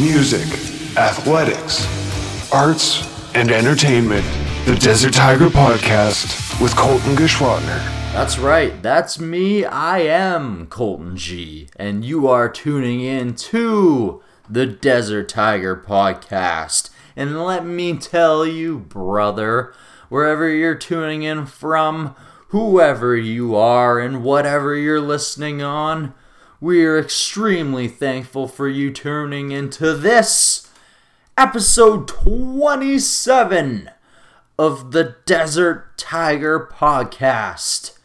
music, athletics, arts, and entertainment. The Desert Tiger Podcast with Colton Geschwantner. That's right, that's me. I am Colton G, and you are tuning in to the Desert Tiger Podcast. And let me tell you, brother, wherever you're tuning in from, whoever you are, and whatever you're listening on, we are extremely thankful for you tuning into this episode 27 of the Desert Tiger Podcast.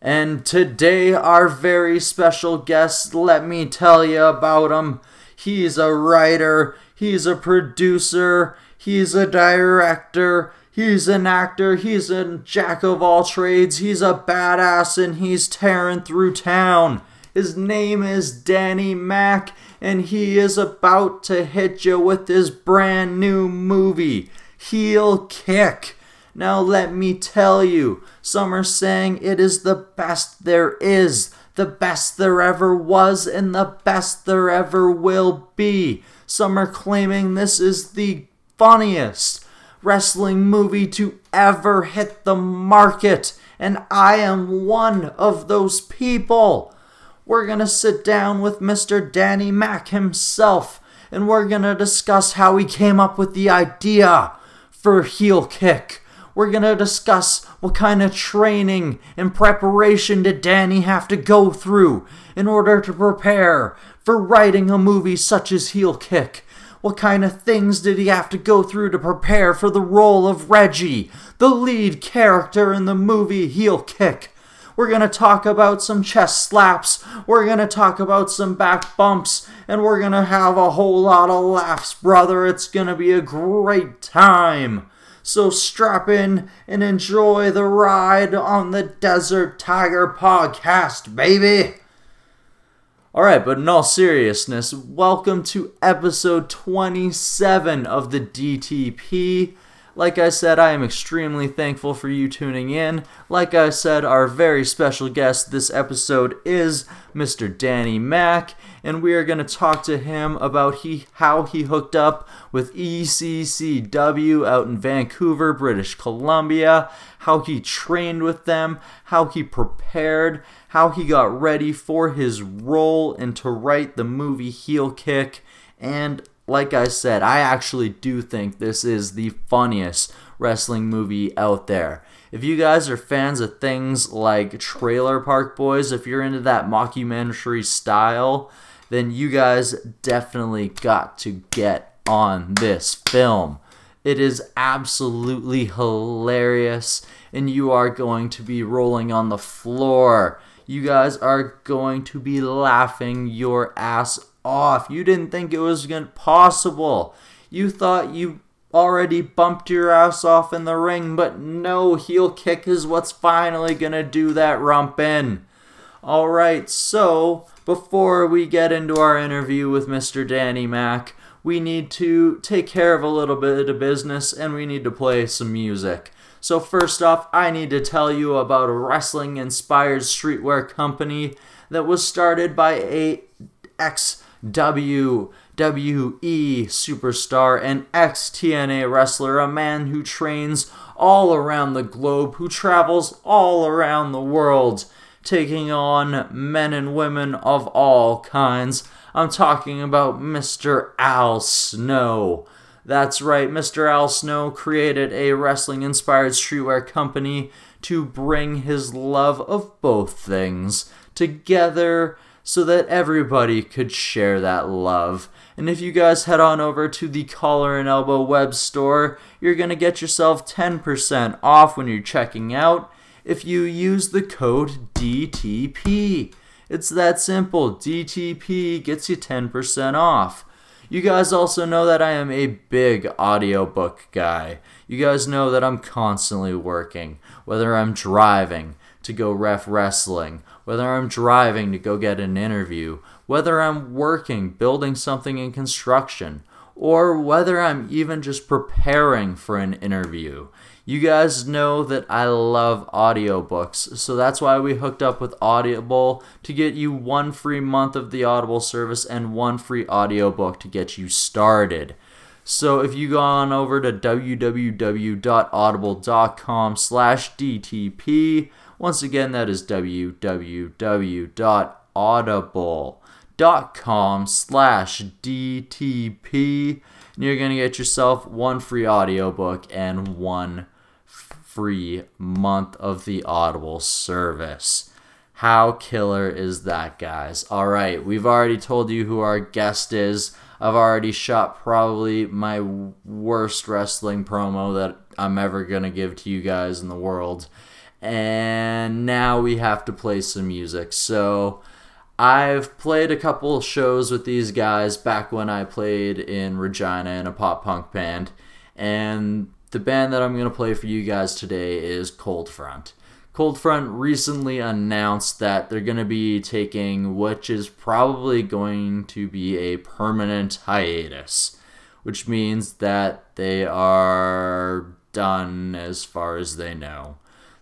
And today, our very special guest, let me tell you about him. He's a writer, he's a producer, he's a director, he's an actor, he's a jack of all trades, he's a badass, and he's tearing through town. His name is Danny Mac, and he is about to hit you with his brand new movie, Heel Kick. Now, let me tell you, some are saying it is the best there is, the best there ever was, and the best there ever will be. Some are claiming this is the funniest wrestling movie to ever hit the market, and I am one of those people we're going to sit down with Mr. Danny Mac himself and we're going to discuss how he came up with the idea for Heel Kick. We're going to discuss what kind of training and preparation did Danny have to go through in order to prepare for writing a movie such as Heel Kick. What kind of things did he have to go through to prepare for the role of Reggie, the lead character in the movie Heel Kick? We're going to talk about some chest slaps. We're going to talk about some back bumps. And we're going to have a whole lot of laughs, brother. It's going to be a great time. So strap in and enjoy the ride on the Desert Tiger podcast, baby. All right, but in all seriousness, welcome to episode 27 of the DTP. Like I said, I am extremely thankful for you tuning in. Like I said, our very special guest this episode is Mr. Danny Mac, and we are going to talk to him about he how he hooked up with ECCW out in Vancouver, British Columbia, how he trained with them, how he prepared, how he got ready for his role and to write the movie Heel Kick, and like I said, I actually do think this is the funniest wrestling movie out there. If you guys are fans of things like Trailer Park Boys, if you're into that mockumentary style, then you guys definitely got to get on this film. It is absolutely hilarious, and you are going to be rolling on the floor. You guys are going to be laughing your ass off. You didn't think it was possible. You thought you already bumped your ass off in the ring, but no, heel kick is what's finally going to do that rump in. All right, so before we get into our interview with Mr. Danny Mac, we need to take care of a little bit of business and we need to play some music. So, first off, I need to tell you about a wrestling inspired streetwear company that was started by a ex WWE superstar and ex TNA wrestler, a man who trains all around the globe, who travels all around the world, taking on men and women of all kinds. I'm talking about Mr. Al Snow. That's right, Mr. Al Snow created a wrestling inspired streetwear company to bring his love of both things together so that everybody could share that love. And if you guys head on over to the Collar and Elbow web store, you're going to get yourself 10% off when you're checking out if you use the code DTP. It's that simple. DTP gets you 10% off. You guys also know that I am a big audiobook guy. You guys know that I'm constantly working, whether I'm driving to go ref wrestling, whether I'm driving to go get an interview, whether I'm working, building something in construction, or whether I'm even just preparing for an interview. You guys know that I love audiobooks, so that's why we hooked up with Audible to get you one free month of the Audible service and one free audiobook to get you started. So if you go on over to www.audible.com slash DTP, once again, that is www.audible.com slash DTP, and you're going to get yourself one free audiobook and one free month of the Audible service. How killer is that, guys? All right, we've already told you who our guest is. I've already shot probably my worst wrestling promo that I'm ever going to give to you guys in the world. And now we have to play some music. So I've played a couple shows with these guys back when I played in Regina in a pop punk band. And the band that I'm going to play for you guys today is Cold Front. Cold Front recently announced that they're going to be taking, which is probably going to be a permanent hiatus, which means that they are done as far as they know.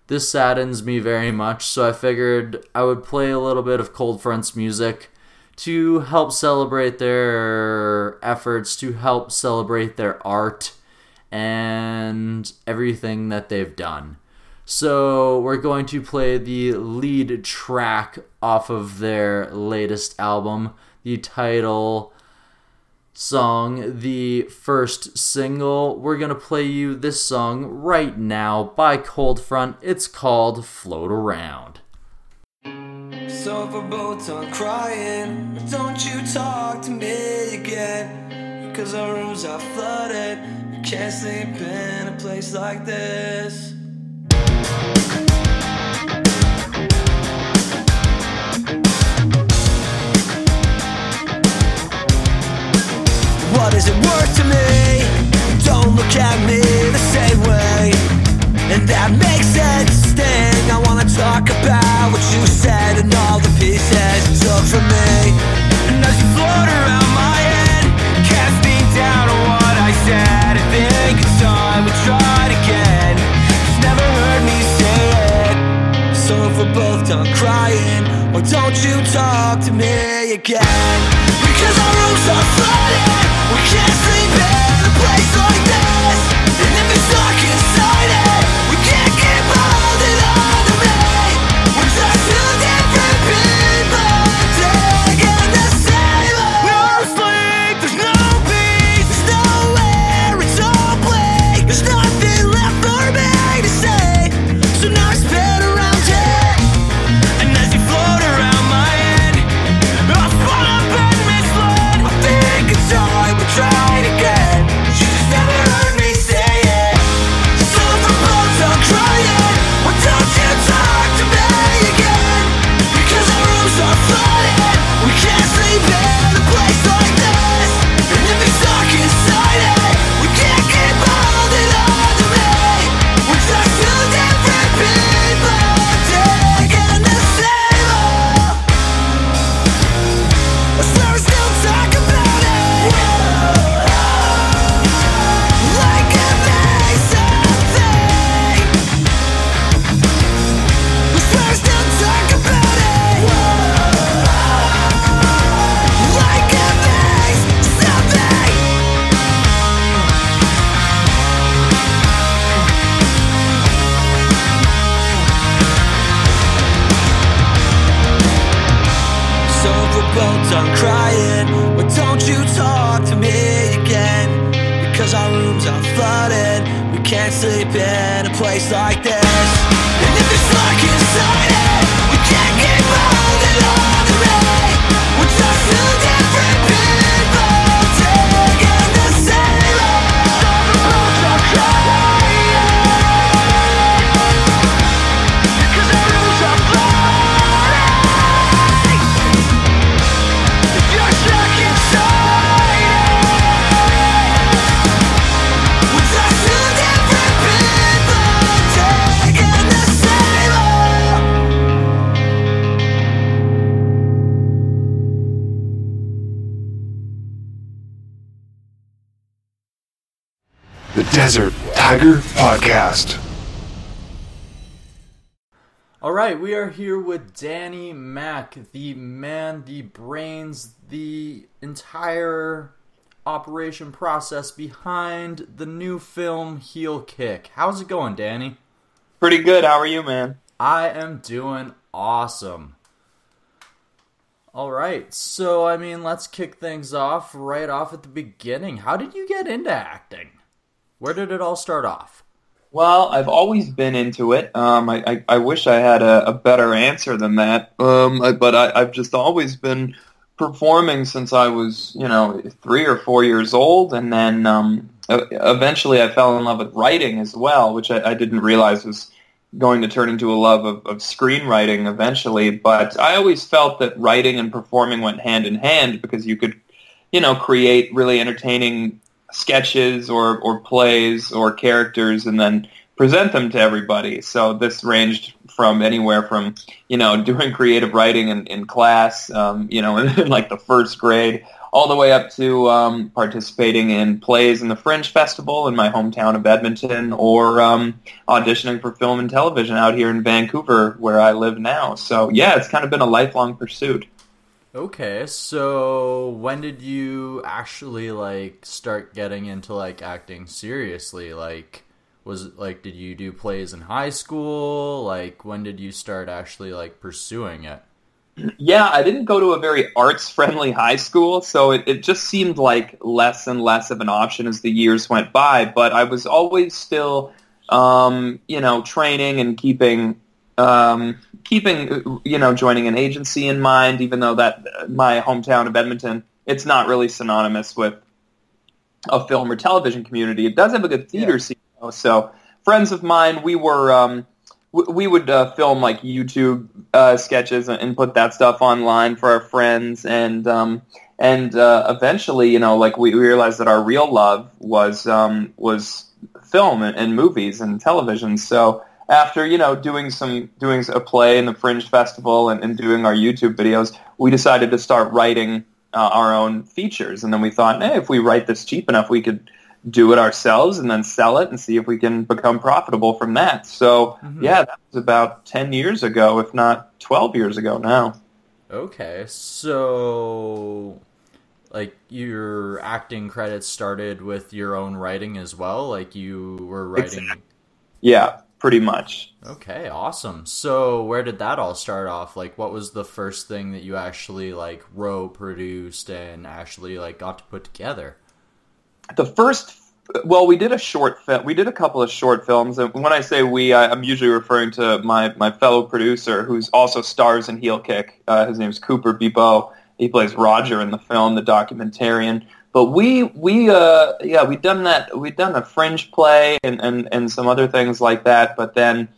This saddens me very much, so I figured I would play a little bit of Cold Front's music to help celebrate their efforts, to help celebrate their art and everything that they've done. So, we're going to play the lead track off of their latest album, the title song, the first single. We're going to play you this song right now by Cold Front. It's called Float Around. So we're both done crying, don't you talk to me again. Cause our rooms are flooded. you Can't sleep in a place like this. Worth to me? Don't look at me the same way. And that makes sense. Sting. I wanna talk about what you said and all the pieces you took from me. And as you float around done crying, why don't you talk to me again? Because our rooms are flooded, we can't sleep in a place like this. And if you're stuck done crying, why don't you talk to me again? Because our rooms are flooded, we can't sleep in a place like this. And if you're stuck inside it, we can't keep holding on to me. We're just two different Desert Tiger Podcast. All right, we are here with Danny Mac, the man, the brains, the entire operation process behind the new film Heel Kick. How's it going, Danny? Pretty good. How are you, man? I am doing awesome. All right, so I mean, let's kick things off right off at the beginning. How did you get into acting? Where did it all start off? Well, I've always been into it. Um, I, I, I wish I had a, a better answer than that. Um, I- but I, I've just always been performing since I was, you know, three or four years old, and then um, eventually I fell in love with writing as well, which I, I didn't realize was going to turn into a love of, of screenwriting eventually. But I always felt that writing and performing went hand in hand because you could, you know, create really entertaining sketches or, or plays or characters and then present them to everybody. So this ranged from anywhere from, you know, doing creative writing in, in class, um, you know, in, like the first grade, all the way up to um, participating in plays in the Fringe Festival in my hometown of Edmonton or um, auditioning for film and television out here in Vancouver where I live now. So yeah, it's kind of been a lifelong pursuit. Okay, so when did you actually like start getting into like acting seriously? Like was like did you do plays in high school? Like when did you start actually like pursuing it? Yeah, I didn't go to a very arts-friendly high school, so it, it just seemed like less and less of an option as the years went by. But I was always still, um, you know, training and keeping, um, keeping, you know, joining an agency in mind. Even though that my hometown of Edmonton, it's not really synonymous with a film or television community. It does have a good theater Yeah. scene, though. So friends of mine, we were. Um, w- we would uh, film like YouTube uh, sketches and, put that stuff online for our friends, and um, and uh, eventually, you know, like we, we realized that our real love was um, was film and, and movies and television. So after you know doing some doing a play in the Fringe Festival and, and doing our YouTube videos, we decided to start writing uh, our own features, and then we thought, hey, if we write this cheap enough, we could do it ourselves and then sell it and see if we can become profitable from that. So yeah, that was about 10 years ago, if not 12 years ago now. Okay, so like your acting credits started with your own writing as well. Like you were writing. Exactly. Yeah, pretty much. Okay, awesome. So where did that all start off? Like, what was the first thing that you actually like wrote, produced, and actually like got to put together? The first, well, we did a short film. We did a couple of short films, and when I say we, I, I'm usually referring to my my fellow producer, who's also stars in Heel Kick. Uh, his name's Cooper Bebo. He plays Roger in the film, the documentarian. But we we uh yeah we done that we done a fringe play and, and, and some other things like that. But then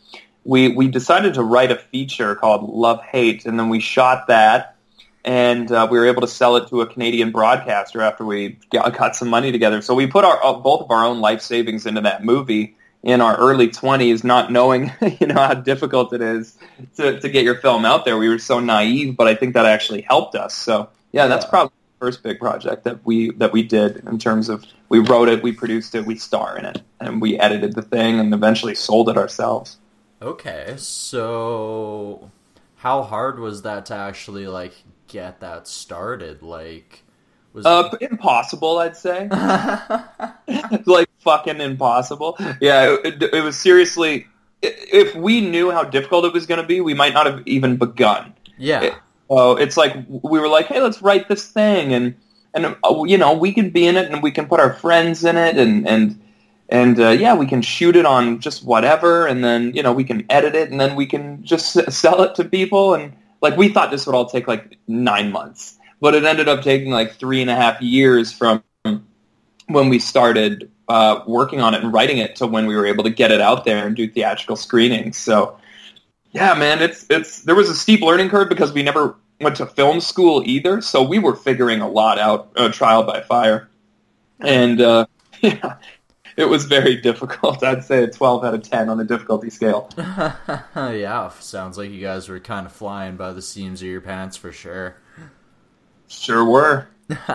we we decided to write a feature called Love Hate, and then we shot that and uh, we were able to sell it to a Canadian broadcaster after we got, got some money together. So we put our uh, both of our own life savings into that movie in our early 20s, not knowing you know how difficult it is to, to get your film out there. We were so naive, but I think that actually helped us. So yeah, that's Yeah. probably first big project that we that we did in terms of we wrote it, we produced it, we star in it, and we edited the thing, and eventually sold it ourselves. Okay, so how hard was that to actually like get that started? Like, was Uh, impossible, I'd say. like fucking impossible. Yeah, it, it, it was seriously. If we knew how difficult it was going to be, we might not have even begun. yeah, So it's like we were like, hey, let's write this thing, and and uh, you know we can be in it, and we can put our friends in it, and and and uh, yeah, we can shoot it on just whatever, and then you know we can edit it, and then we can just sell it to people, and like we thought this would all take like nine months, but it ended up taking like three and a half years from when we started uh, working on it and writing it to when we were able to get it out there and do theatrical screenings. So yeah, man, it's it's there was a steep learning curve because we never went to film school either, so we were figuring a lot out, uh, trial by fire, and uh, yeah, it was very difficult. I'd say a twelve out of ten on the difficulty scale. yeah. Sounds like you guys were kind of flying by the seams of your pants for sure. Sure were.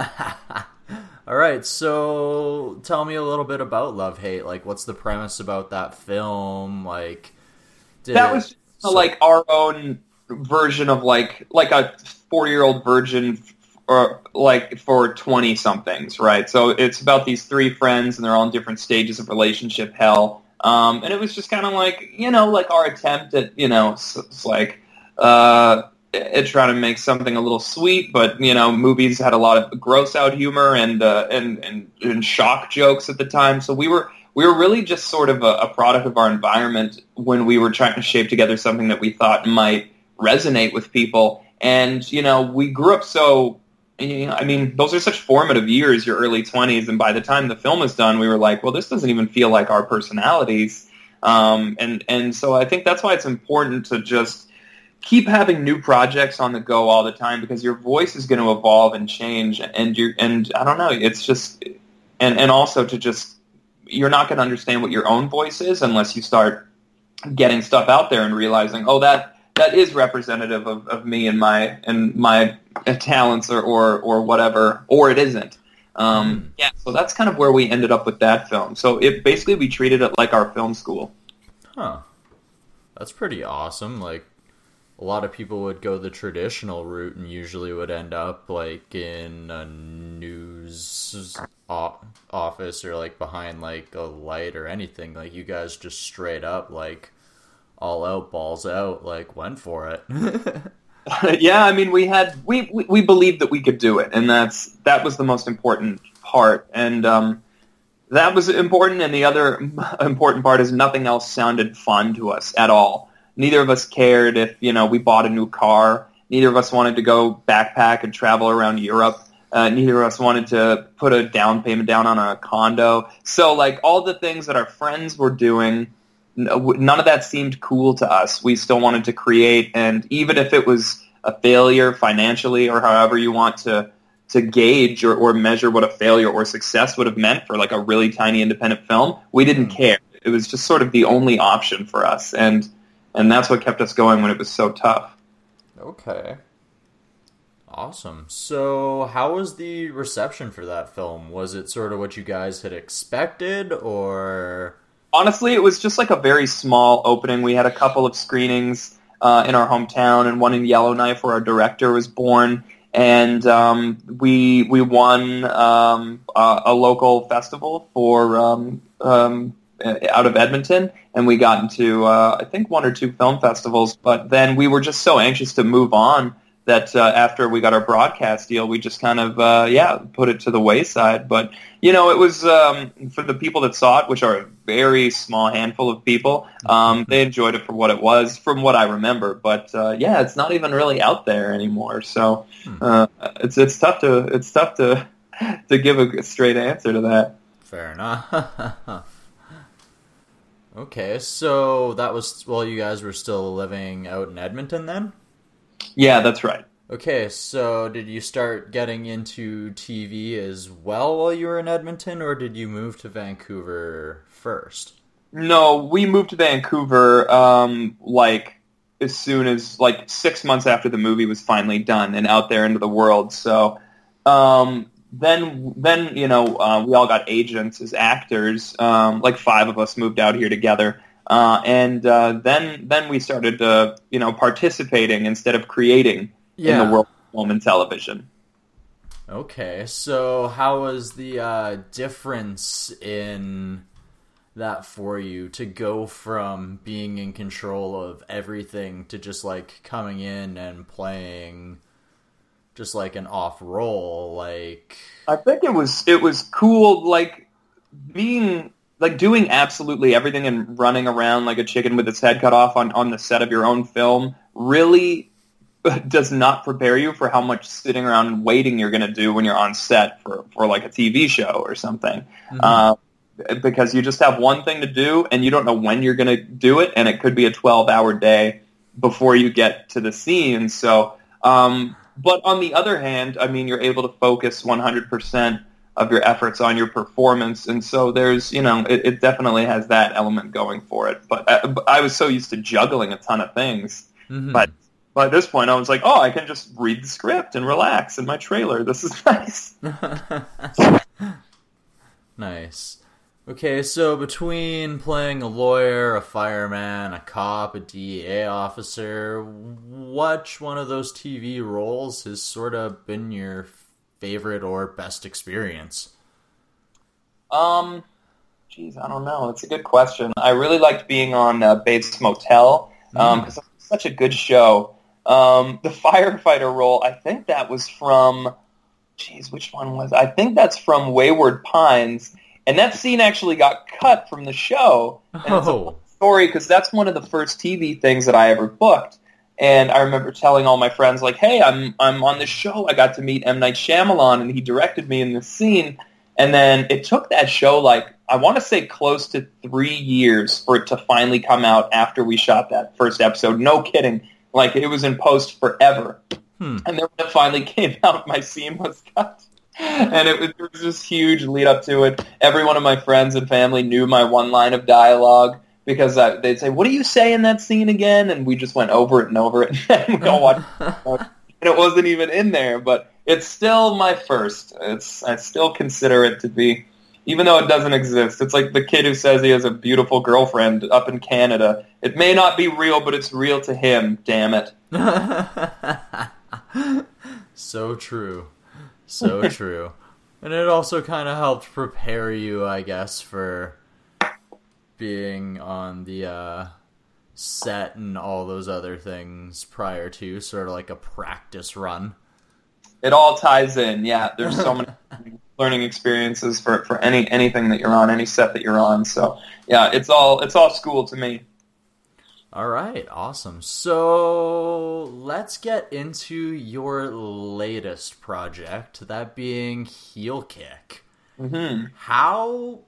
All right, so tell me a little bit about Love Hate. Like, what's the premise about that film? Like, did that was so- like our own version of like like a four year old virgin or like for 20 somethings right? So it's about these three friends and they're all in different stages of relationship hell. Um, and it was just kind of like you know like our attempt at you know it's like uh at trying to make something a little sweet but you know movies had a lot of gross out humor and uh, and, and and shock jokes at the time. So we were we were really just sort of a, a product of our environment when we were trying to shape together something that we thought might resonate with people. And you know, we grew up so. You know, I mean, those are such formative years, your early twenties, and by the time the film is done, we were like, well, this doesn't even feel like our personalities. Um, and and so I think that's why it's important to just keep having new projects on the go all the time because your voice is going to evolve and change, and you and I don't know, it's just and and also to just you're not going to understand what your own voice is unless you start getting stuff out there and realizing, oh, that that is representative of, of me and my and my talents or, or or whatever, or it isn't. Um, Yeah, so that's kind of where we ended up with that film. So it basically we treated it like our film school. Huh. That's pretty awesome. Like a lot of people would go the traditional route and usually would end up like in a news office or like behind like a light or anything. Like you guys just straight up like all out balls out like went for it. yeah, I mean, we had we, we we believed that we could do it, and that's that was the most important part, and um, that was important. And the other important part is nothing else sounded fun to us at all. Neither of us cared if you know we bought a new car. Neither of us wanted to go backpack and travel around Europe. Uh, neither of us wanted to put a down payment down on a condo. So, like all the things that our friends were doing none of that seemed cool to us. We still wanted to create, and even if it was a failure financially or however you want to to gauge or, or measure what a failure or success would have meant for like a really tiny independent film, we didn't care. It was just sort of the only option for us, and and that's what kept us going when it was so tough. okay. Awesome. So, how was the reception for that film? Was it sort of what you guys had expected or honestly, it was just like a very small opening. We had a couple of screenings uh, in our hometown and one in Yellowknife where our director was born. And um, we we won um, a, a local festival for um, um, out of Edmonton, and we got into uh, I think one or two film festivals. But then we were just so anxious to move on that uh, after we got our broadcast deal, we just kind of uh, yeah put it to the wayside. But you know, it was um, for the people that saw it, which are a very small handful of people. Um, they enjoyed it for what it was, from what I remember. But uh, yeah, it's not even really out there anymore. So uh, it's it's tough to it's tough to to give a straight answer to that. Fair enough. okay, so that was while you guys were still living out in Edmonton then? Yeah, that's right. Okay, so did you start getting into TV as well while you were in Edmonton, or did you move to Vancouver first? No, we moved to Vancouver um, like as soon as like six months after the movie was finally done and out there into the world. So um, then, then you know, uh, we all got agents as actors. Um, like five of us moved out here together, uh, and uh, then then we started uh, you know participating instead of creating in the world of film and television. Okay, so how was the uh, difference in that for you to go from being in control of everything to just like coming in and playing just like an off roll Like, I think it was it was cool, like being like doing absolutely everything and running around like a chicken with its head cut off on on the set of your own film. Really does not prepare you for how much sitting around and waiting you're going to do when you're on set for for like a TV show or something. Uh, because you just have one thing to do and you don't know when you're going to do it, and it could be a 12 hour day before you get to the scene. So, um, but on the other hand, I mean, you're able to focus 100% of your efforts on your performance, and so there's, you know, it, it definitely has that element going for it. But I, I was so used to juggling a ton of things, Mhm. but by this point, I was like, oh, I can just read the script and relax in my trailer. This is nice. nice. Okay, so between playing a lawyer, a fireman, a cop, a DEA officer, which one of those TV roles has sort of been your favorite or best experience? Um, geez, I don't know. It's a good question. I really liked being on uh, Bates Motel because um, mm. it's such a good show. Um, the firefighter role, I think that was from, geez, which one was? I think that's from Wayward Pines and that scene actually got cut from the show. And oh. story because that's one of the first TV things that I ever booked. And I remember telling all my friends, like, "Hey, I'm I'm on this show. I got to meet M Night Shyamalan, and he directed me in this scene." And then it took that show like I want to say close to three years for it to finally come out after we shot that first episode. No kidding. Like it was in post forever. Hmm. And then when it finally came out, my scene was cut. and it was, it was this huge lead up to it. Every one of my friends and family knew my one line of dialogue because I, they'd say, "What do you say in that scene again?" And we just went over it and over it, and we all watched. and it wasn't even in there, but it's still my first. It's I still consider it to be, even though it doesn't exist. It's like the kid who says he has a beautiful girlfriend up in Canada. It may not be real, but it's real to him. Damn it. so true. So true. And it also kind of helped prepare you, I guess, for being on the uh, set and all those other things prior to, sort of like a practice run. It all ties in, yeah. There's so many learning experiences for, for any anything that you're on, any set that you're on. So yeah, it's all it's all school to me. All right, awesome. So let's get into your latest project, that being Heel Kick. Mm-hmm. How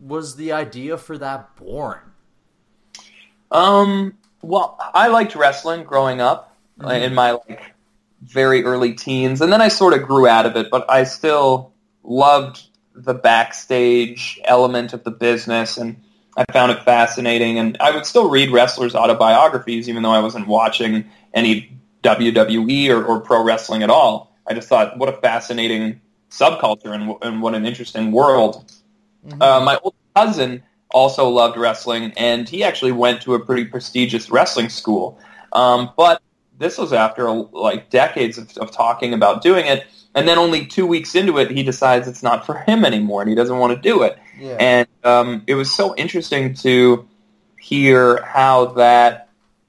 was the idea for that born? Um, well, I liked wrestling growing up mm-hmm. in my like very early teens, and then I sort of grew out of it, but I still loved the backstage element of the business and I found it fascinating, and I would still read wrestlers' autobiographies, even though I wasn't watching any WWE or, or pro wrestling at all. I just thought, what a fascinating subculture and, and what an interesting world. Mm-hmm. Uh, my old cousin also loved wrestling, and he actually went to a pretty prestigious wrestling school. Um, but this was after like decades of, of talking about doing it, and then only two weeks into it, he decides it's not for him anymore, and he doesn't want to do it. Yeah. And um, it was so interesting to hear how that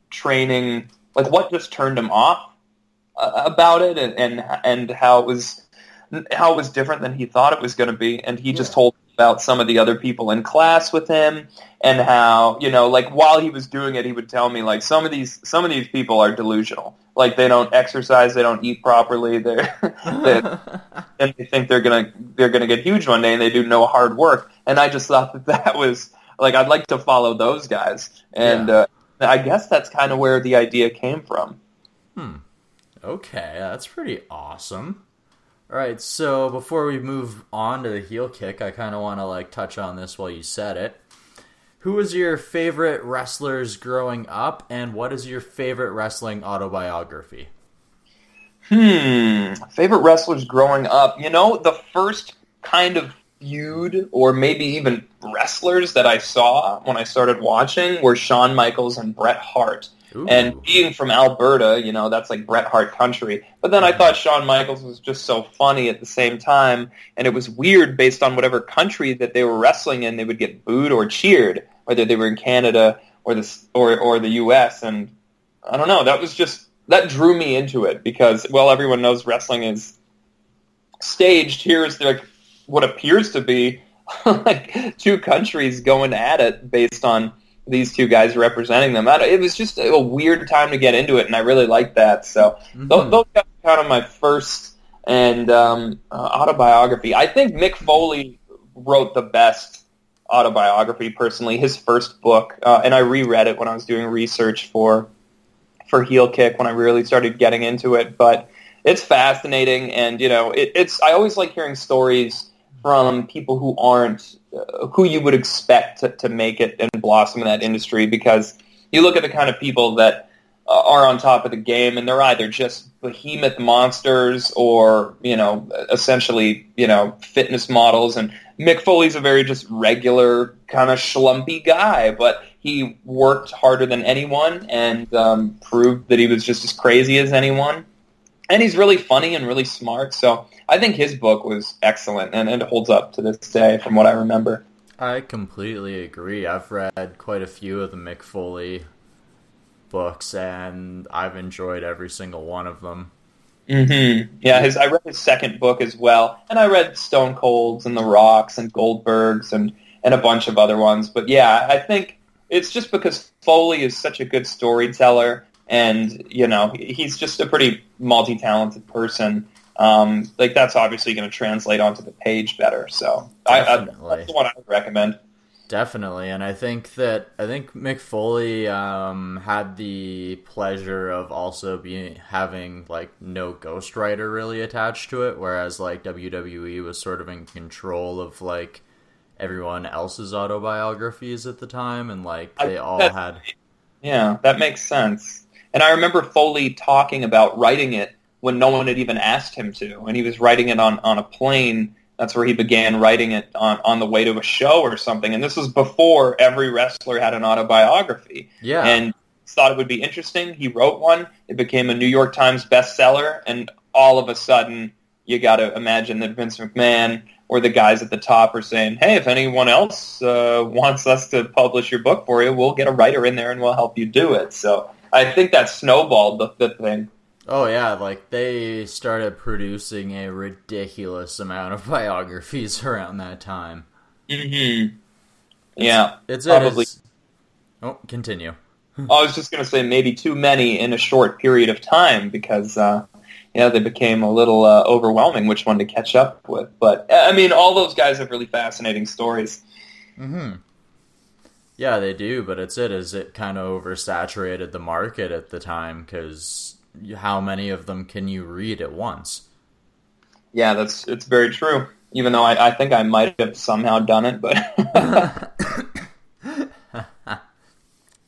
training, like what just turned him off uh, about it, and, and and how it was how it was different than he thought it was going to be. And he yeah. just told about some of the other people in class with him and how you know like while he was doing it he would tell me like some of these some of these people are delusional like they don't exercise they don't eat properly they're they, and they think they're gonna they're gonna get huge one day and they do no hard work. And i just thought that that was like i'd like to follow those guys. And yeah. uh, i guess that's kind of where the idea came from. Hmm. Okay that's pretty awesome. All right, so before we move on to the heel kick, I kind of want to like touch on this while you said it. Who was your favorite wrestlers growing up, and what is your favorite wrestling autobiography? Hmm, favorite wrestlers growing up. You know, the first kind of feud, or maybe even wrestlers that I saw when I started watching, were Shawn Michaels and Bret Hart. Ooh. And being from Alberta, you know, that's like Bret Hart country. But then I thought Shawn Michaels was just so funny at the same time, and it was weird based on whatever country that they were wrestling in, they would get booed or cheered, whether they were in Canada or the or or the U.S. And I don't know, that was just that drew me into it because well, everyone knows wrestling is staged. Here's like what appears to be like two countries going at it based on these two guys representing them. It was just a weird time to get into it, and I really liked that. So mm-hmm. those, kind of my first and um, uh, autobiography. I think Mick Foley wrote the best autobiography personally. His first book, uh, and I reread it when I was doing research for for Heel Kick when I really started getting into it. But it's fascinating, and you know, it, it's I always like hearing stories from people who aren't uh, who you would expect to, to make it and blossom in that industry because you look at the kind of people that uh, are on top of the game, and they're either just behemoth monsters or you know essentially you know fitness models. And Mick Foley's a very just regular kind of schlumpy guy, but he worked harder than anyone and um, proved that he was just as crazy as anyone. And he's really funny and really smart. So I think his book was excellent, and it holds up to this day, from what I remember. I completely agree. I've read quite a few of the Mick Foley books, and I've enjoyed every single one of them. Mm-hmm. Yeah, his I read his second book as well, and I read Stone Cold's and The Rocks and Goldberg's and and a bunch of other ones. But yeah, I think it's just because Foley is such a good storyteller, and you know he's just a pretty multi-talented person. Um, like that's obviously going to translate onto the page better. So I, I, that's the one I would recommend. Definitely, and I think that I think Mick Foley um, had the pleasure of also being having like no ghostwriter really attached to it, whereas like WWE was sort of in control of like everyone else's autobiographies at the time, and like they all had. Yeah, that makes sense. And I remember Foley talking about writing it when no one had even asked him to, and he was writing it on on a plane that's where he began writing it on, on the way to a show or something. And this was before every wrestler had an autobiography. Yeah. And thought it would be interesting. He wrote one. It became a New York Times bestseller. And all of a sudden, you got to imagine that Vince McMahon or the guys at the top are saying, hey, if anyone else uh, wants us to publish your book for you, we'll get a writer in there and we'll help you do it. So I think that snowballed the, the thing. Oh yeah, like they started producing a ridiculous amount of biographies around that time. Mm-hmm. Yeah, it's, it's probably. It is... Oh, continue. I was just going to say maybe too many in a short period of time because uh, yeah, they became a little uh, overwhelming which one to catch up with. But I mean, all those guys have really fascinating stories. Hmm. Yeah, they do, but it's it is it kind of oversaturated the market at the time because how many of them can you read at once? Yeah, that's it's very true. Even though I, I think I might have somehow done it, but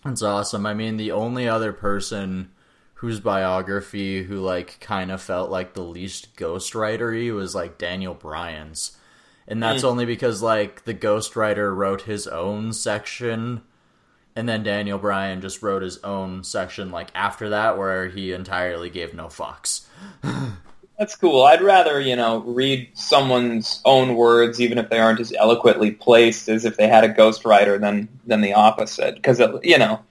that's awesome. I mean, the only other person whose biography who like kind of felt like the least ghostwritery was like Daniel Bryan's. And that's mm. only because like the ghostwriter wrote his own section and then Daniel Bryan just wrote his own section like after that where he entirely gave no fucks. That's cool. I'd rather, you know, read someone's own words even if they aren't as eloquently placed as if they had a ghostwriter than than the opposite because you know,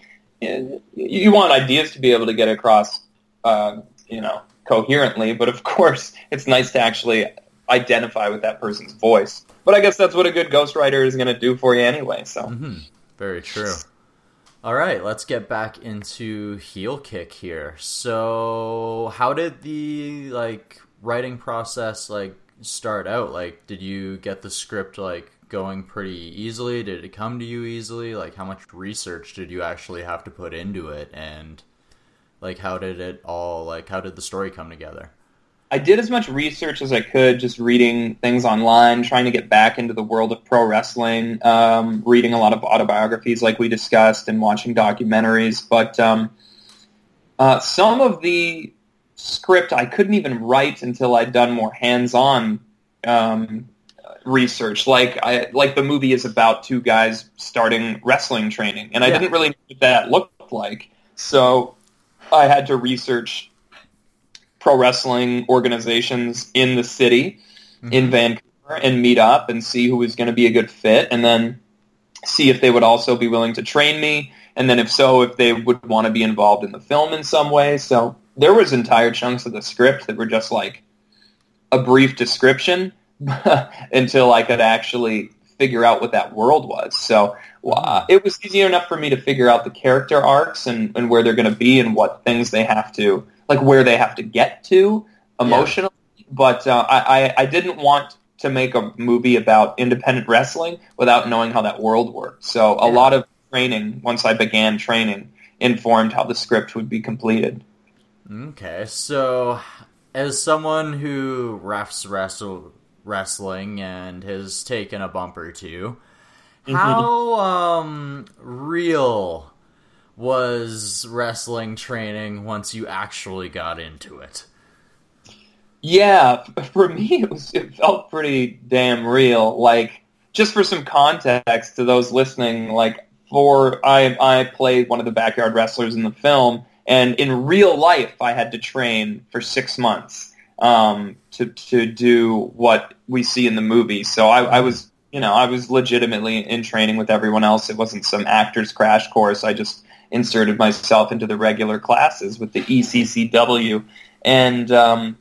you want ideas to be able to get across uh, you know, coherently, but of course, it's nice to actually identify with that person's voice. But I guess that's what a good ghostwriter is going to do for you anyway, so. Mm-hmm. Very true. All right, let's get back into heel kick here. So, how did the like writing process like start out? Like, did you get the script like going pretty easily? Did it come to you easily? Like, how much research did you actually have to put into it? And like, how did it all like? How did the story come together? I did as much research as I could, just reading things online, trying to get back into the world of pro wrestling, um, reading a lot of autobiographies like we discussed, and watching documentaries. But um, uh, some of the script I couldn't even write until I'd done more hands-on um, research. Like I, like the movie is about two guys starting wrestling training, and I yeah. didn't really know what that looked like. So I had to research pro wrestling organizations in the city mm-hmm. in Vancouver and meet up and see who was going to be a good fit and then see if they would also be willing to train me and then if so if they would want to be involved in the film in some way so there was entire chunks of the script that were just like a brief description until I could actually figure out what that world was. So uh, it was easy enough for me to figure out the character arcs and, and where they're going to be and what things they have to like where they have to get to emotionally. Yeah. But uh, I, I didn't want to make a movie about independent wrestling without knowing how that world worked. So a yeah. lot of training, once I began training, informed how the script would be completed. Okay, so as someone who refs wrestle wrestling and has taken a bump or 2 mm-hmm. how um real was wrestling training once you actually got into it? Yeah, for me, it was it felt pretty damn real. Like, just for some context to those listening, like, for I I played one of the backyard wrestlers in the film, and in real life, I had to train for six months um, to to do what we see in the movie. So I, I was, you know, I was legitimately in training with everyone else. It wasn't some actor's crash course. I just inserted myself into the regular classes with the ECCW, and um,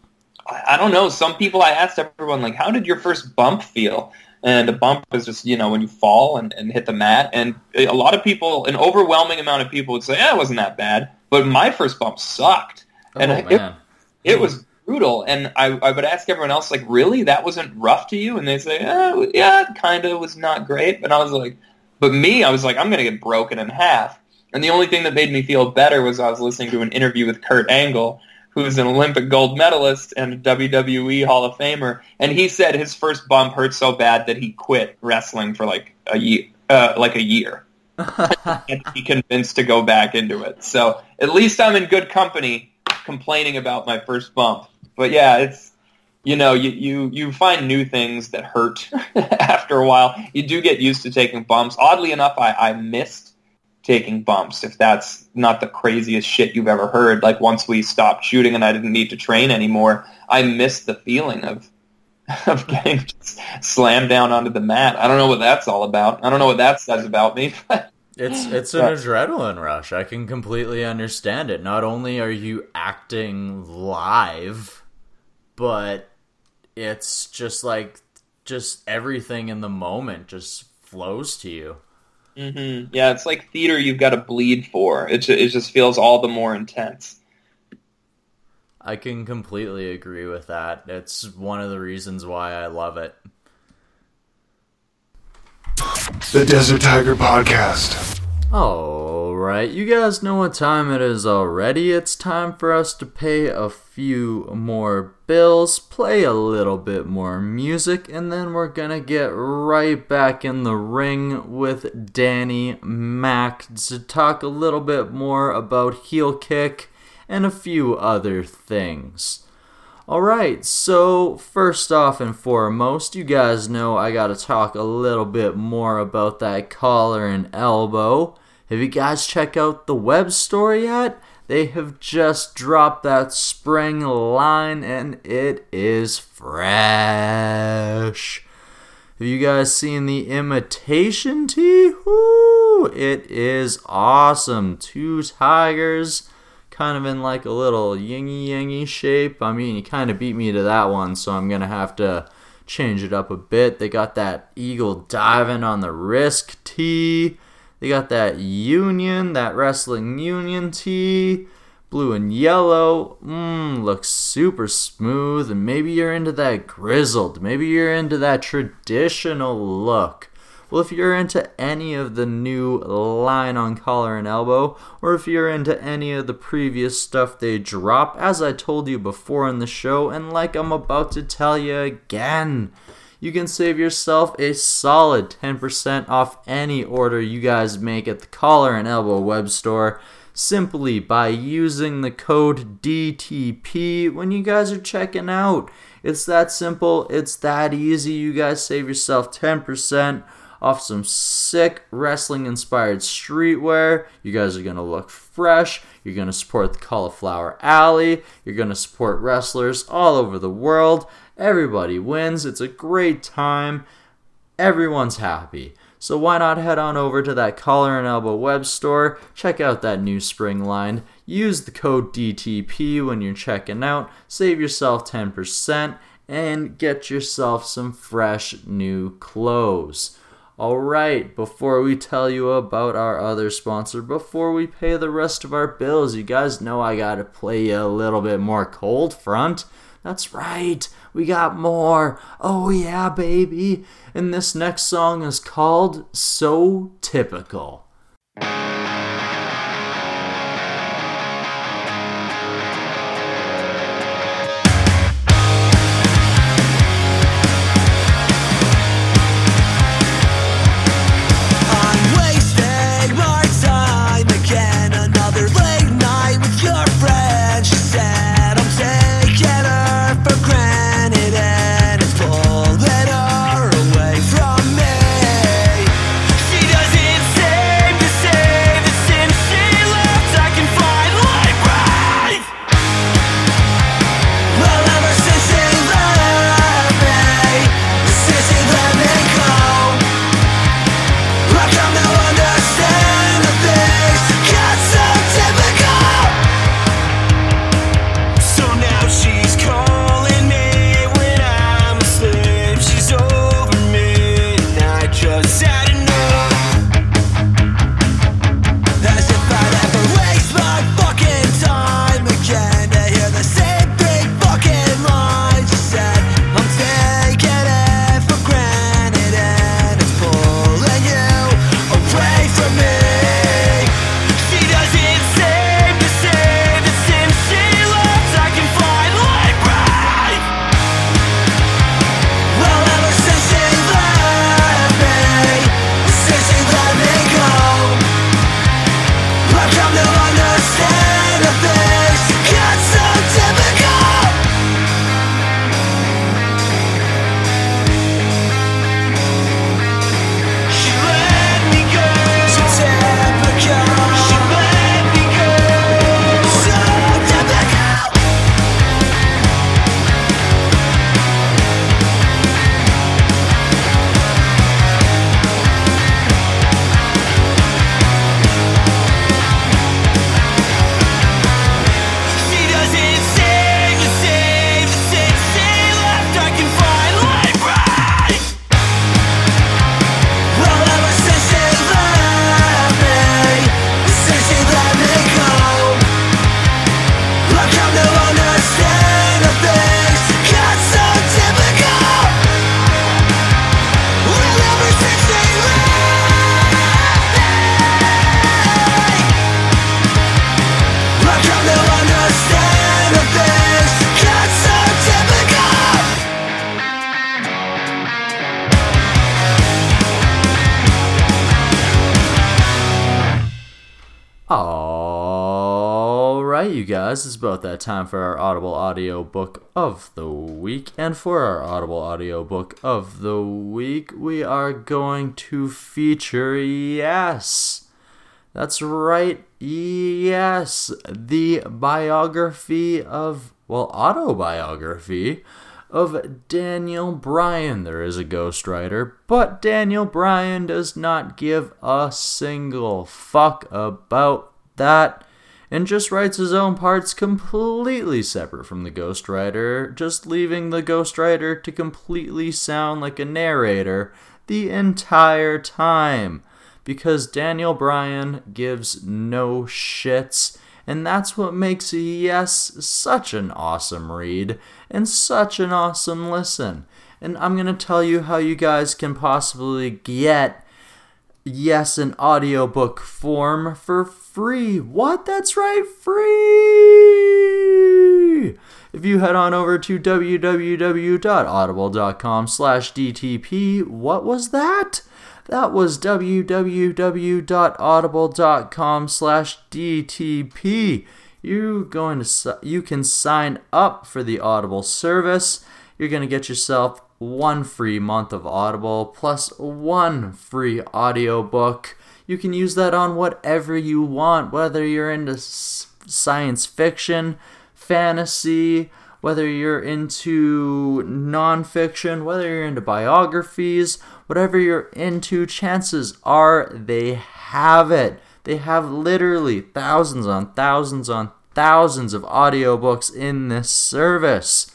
I don't know. Some people I asked everyone like, "How did your first bump feel?" And a bump is just you know when you fall and, and hit the mat. And a lot of people, an overwhelming amount of people would say, "Yeah, it wasn't that bad." But my first bump sucked, Oh, and it, man. it was brutal. And I, I would ask everyone else like, "Really, that wasn't rough to you?" And they say, eh, "Yeah, it kind of was not great." But I was like, "But me, I was like, I'm gonna get broken in half." And the only thing that made me feel better was I was listening to an interview with Kurt Angle, who's an Olympic gold medalist and a WWE Hall of Famer, and he said his first bump hurt so bad that he quit wrestling for like a year, uh, like a year, and he convinced to go back into it. So at least I'm in good company, complaining about my first bump. But yeah, it's you know you you you find new things that hurt after a while. You do get used to taking bumps. Oddly enough, I, I missed taking bumps, if that's not the craziest shit you've ever heard. Like once we stopped shooting and I didn't need to train anymore, I missed the feeling of of getting just slammed down onto the mat. I don't know what that's all about. I don't know what that says about me. But It's it's an adrenaline rush. I can completely understand it. Not only are you acting live, but it's just like just everything in the moment just flows to you. Hmm yeah, it's like theater you've got to bleed for. It, ju- it just feels all the more intense. I can completely agree with that. It's one of the reasons why I love it. The Desert Tiger Podcast. Alright, you guys know what time it is already. It's time for us to pay a few more bills, play a little bit more music, and then we're gonna get right back in the ring with Danny Mac to talk a little bit more about heel kick and a few other things. Alright, so first off and foremost, you guys know I gotta talk a little bit more about that collar and elbow. Have you guys checked out the web store yet? They have just dropped that spring line and it is fresh. Have you guys seen the imitation tee? Woo! It is awesome. Two tigers kind of in like a little yingy yangy shape. I mean, you kind of beat me to that one, so I'm gonna have to change it up a bit. They got that eagle diving on the risk tee. They got that union, that wrestling union tee, blue and yellow. Mmm, looks super smooth. And maybe you're into that grizzled. Maybe you're into that traditional look. Well, if you're into any of the new line on collar and elbow, or if you're into any of the previous stuff they drop, as I told you before in the show, and like I'm about to tell you again, you can save yourself a solid 10% off any order you guys make at the Collar and Elbow web store simply by using the code DTP when you guys are checking out. It's that simple, it's that easy. You guys save yourself 10% off some sick wrestling inspired streetwear. You guys are going to look fresh. You're going to support the Cauliflower Alley. You're going to support wrestlers all over the world. Everybody wins. It's a great time. Everyone's happy. So why not head on over to that collar and elbow web store, check out that new spring line, use the code DTP when you're checking out, save yourself 10%, and get yourself some fresh new clothes. Alright, before we tell you about our other sponsor, before we pay the rest of our bills, you guys know I gotta play you a little bit more cold front. That's right, we got more. Oh, yeah, baby. And this next song is called So Typical. About that time for our Audible audio book of the week. And for our Audible audio book of the week, we are going to feature, yes, that's right, yes, the biography of, well, autobiography of Daniel Bryan. There is a ghostwriter, but Daniel Bryan does not give a single fuck about that and just writes his own parts completely separate from the ghostwriter, just leaving the ghostwriter to completely sound like a narrator the entire time. Because Daniel Bryan gives no shits, and that's what makes Yes such an awesome read and such an awesome listen. And I'm going to tell you how you guys can possibly get Yes an audiobook form for free. What? That's right, free! If you head on over to www.audible.com slash DTP, what was that? That was www.audible.com slash DTP. You going to you can sign up for the Audible service. You're going to get yourself one free month of Audible plus one free audiobook. You can use that on whatever you want, whether you're into science fiction, fantasy, whether you're into nonfiction, whether you're into biographies, whatever you're into, chances are they have it. They have literally thousands on thousands on thousands of audiobooks in this service.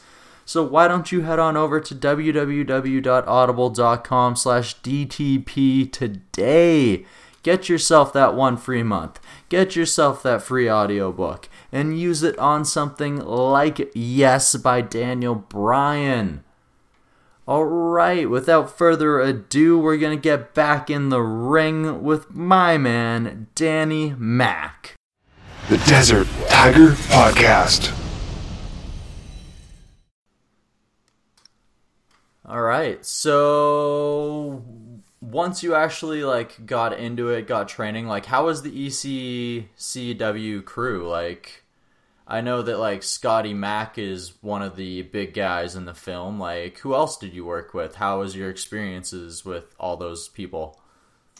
So why don't you head on over to www.audible.com slash DTP today. Get yourself that one free month. Get yourself that free audiobook and use it on something like Yes by Daniel Bryan. Alright, without further ado, we're going to get back in the ring with my man, Danny Mac. The Desert Tiger Podcast. Alright, so once you actually like got into it, got training, like how was the ECCW crew? Like I know that like Scotty Mac is one of the big guys in the film. Like who else did you work with? How was your experiences with all those people?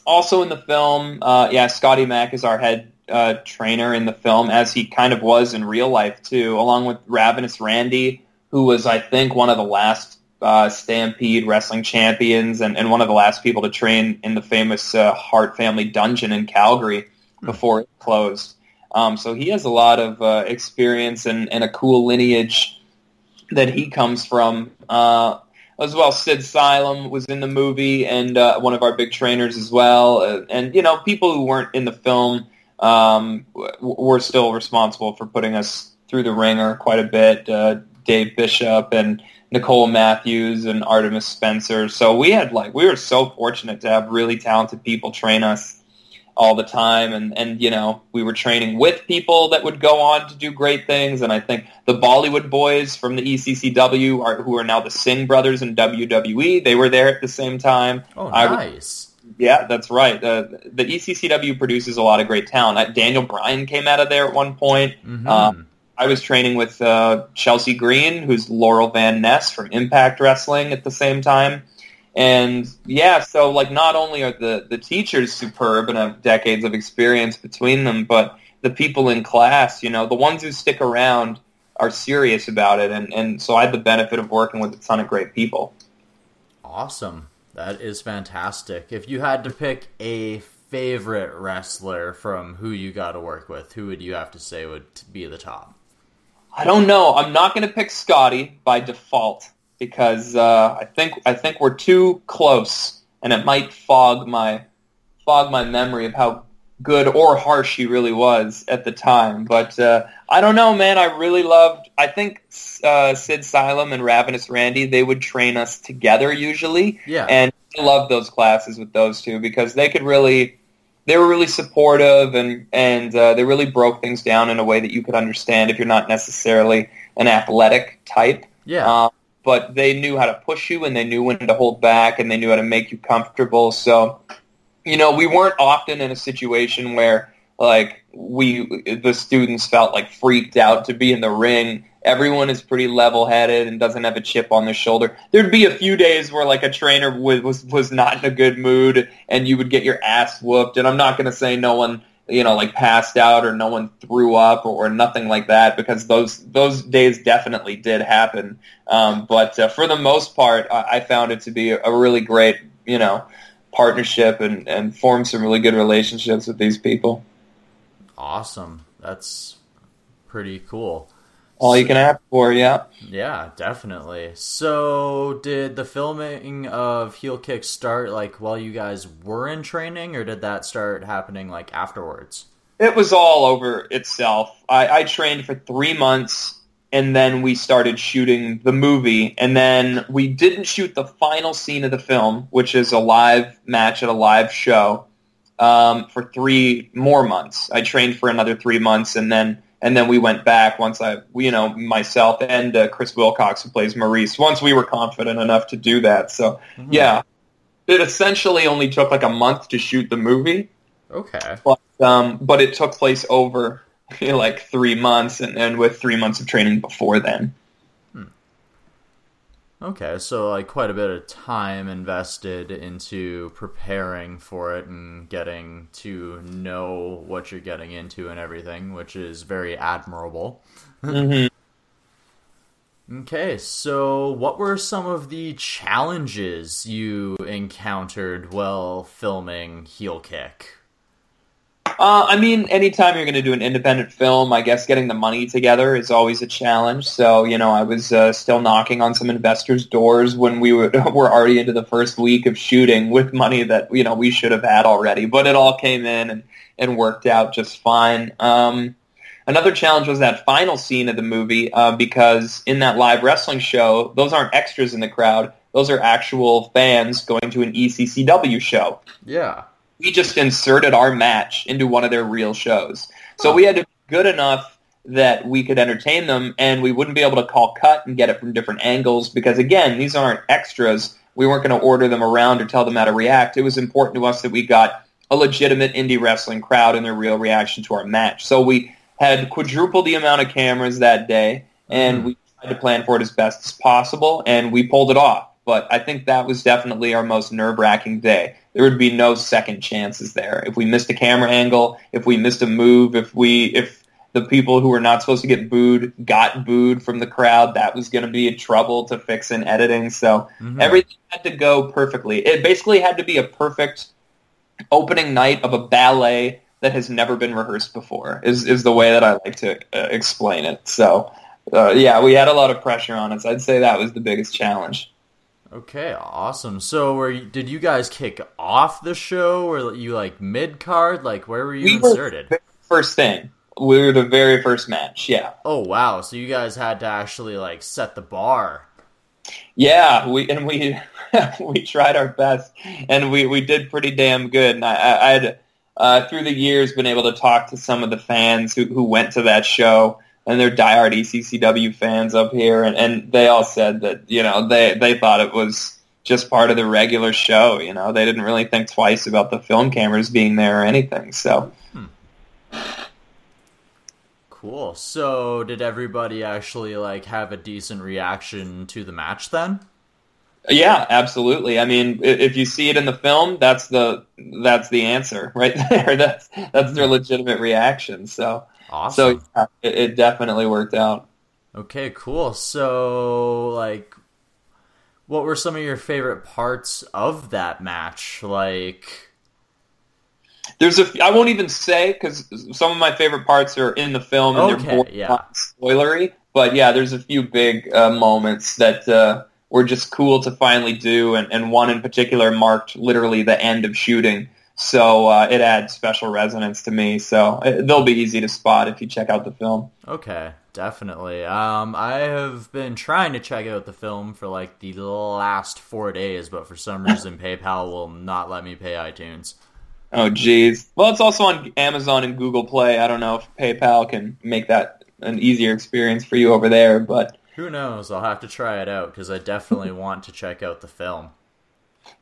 Also in the film, uh, yeah, Scotty Mac is our head uh, trainer in the film, as he kind of was in real life too, along with Ravenous Randy, who was I think one of the last uh, Stampede Wrestling champions and, and one of the last people to train in the famous uh, Hart family dungeon in Calgary hmm. before it closed. Um, so he has a lot of uh, experience and, and a cool lineage that he comes from. Uh, as well, Sid Sylum was in the movie and uh, one of our big trainers as well. Uh, and, you know, people who weren't in the film um, were still responsible for putting us through the ringer quite a bit. Dave Bishop and Nicole Matthews and Artemis Spencer. So we had like we were so fortunate to have really talented people train us all the time. And and you know we were training with people that would go on to do great things. And I think the Bollywood boys from the ECCW are who are now the Singh brothers in WWE they were there at the same time. Oh nice. Yeah that's right. Uh, the ECCW produces a lot of great talent. Uh, Daniel Bryan came out of there at one point. Mm-hmm. Um, I was training with uh, Chelsea Green, who's Laurel Van Ness from Impact Wrestling at the same time. And yeah, so like not only are the, the teachers superb and have decades of experience between them, but the people in class, you know, the ones who stick around are serious about it. And, and so I had the benefit of working with a ton of great people. Awesome. That is fantastic. If you had to pick a favorite wrestler from who you got to work with, who would you have to say would be the top? I don't know. I'm not going to pick Scotty by default because uh, I think I think we're too close, and it might fog my fog my memory of how good or harsh he really was at the time. But uh, I don't know, man. I really loved. I think uh, Sid Sylum and Ravenous Randy they would train us together usually. Yeah, and I loved those classes with those two because they could really they were really supportive and and uh, they really broke things down in a way that you could understand if you're not necessarily an athletic type. Yeah. Uh, but they knew how to push you and they knew when to hold back and they knew how to make you comfortable. So, you know, we weren't often in a situation where like we the students felt like freaked out to be in the ring. Everyone is pretty level-headed and doesn't have a chip on their shoulder. There'd be a few days where like a trainer was was, was not in a good mood and you would get your ass whooped. And I'm not going to say no one you know like passed out or no one threw up or, or nothing like that because those those days definitely did happen. Um, but uh, for the most part, I, I found it to be a, a really great you know partnership and and formed some really good relationships with these people. Awesome. That's pretty cool. All you can ask for, yeah. Yeah, definitely. So, did the filming of Heel Kick start like while you guys were in training, or did that start happening like afterwards? It was all over itself. I, I trained for three months, and then we started shooting the movie, and then we didn't shoot the final scene of the film, which is a live match at a live show, um, for three more months. I trained for another three months, and then and then we went back once I, you know, myself and uh, Chris Wilcox, who plays Maurice, once we were confident enough to do that. So, mm-hmm. yeah, it essentially only took like a month to shoot the movie. Okay. But, um, but it took place over you know, like three months, and, and with three months of training before then. Okay, so like quite a bit of time invested into preparing for it and getting to know what you're getting into and everything, which is very admirable. Mm-hmm. okay, so what were some of the challenges you encountered while filming Heel Kick? Uh, I mean, anytime you're going to do an independent film, I guess getting the money together is always a challenge. So, you know, I was uh, still knocking on some investors' doors when we were, were already into the first week of shooting with money that, you know, we should have had already. But it all came in and, and worked out just fine. Um, another challenge was that final scene of the movie uh, because in that live wrestling show, those aren't extras in the crowd. Those are actual fans going to an ECCW show. Yeah we just inserted our match into one of their real shows. So we had to be good enough that we could entertain them and we wouldn't be able to call cut and get it from different angles because again, these aren't extras. We weren't going to order them around or tell them how to react. It was important to us that we got a legitimate indie wrestling crowd and their real reaction to our match. So we had quadruple the amount of cameras that day and mm-hmm. we tried to plan for it as best as possible and we pulled it off. But I think that was definitely our most nerve-wracking day there would be no second chances there. If we missed a camera angle, if we missed a move, if we if the people who were not supposed to get booed got booed from the crowd, that was going to be a trouble to fix in editing. So mm-hmm. everything had to go perfectly. It basically had to be a perfect opening night of a ballet that has never been rehearsed before. Is is the way that I like to uh, explain it. So uh, yeah, we had a lot of pressure on us. I'd say that was the biggest challenge. Okay, awesome. So, were you, did you guys kick off the show, or you like mid card? Like, where were you we inserted? Were first thing, we were the very first match. Yeah. Oh wow! So you guys had to actually like set the bar. Yeah, we and we we tried our best, and we we did pretty damn good. And I, I would uh, through the years been able to talk to some of the fans who who went to that show and they're diehard ECCW fans up here, and, and they all said that you know they they thought it was just part of the regular show. You know, they didn't really think twice about the film cameras being there or anything. So. Hmm. Cool. So, did everybody actually like have a decent reaction to the match then? Yeah, absolutely. I mean, if you see it in the film, that's the that's the answer right there. That's that's their legitimate reaction. So, Awesome. So yeah, it, it definitely worked out. Okay, cool. So, like, what were some of your favorite parts of that match? Like, there's a I won't even say because some of my favorite parts are in the film and okay, they're yeah. spoilery. But yeah, there's a few big uh, moments that uh, were just cool to finally do, and, and one in particular marked literally the end of shooting. So uh, it adds special resonance to me. So it, they'll be easy to spot if you check out the film. Okay, definitely. Um, I have been trying to check out the film for like the last four days, but for some reason PayPal will not let me pay iTunes. Oh, geez. Well, it's also on Amazon and Google Play. I don't know if PayPal can make that an easier experience for you over there, but who knows? I'll have to try it out because I definitely want to check out the film.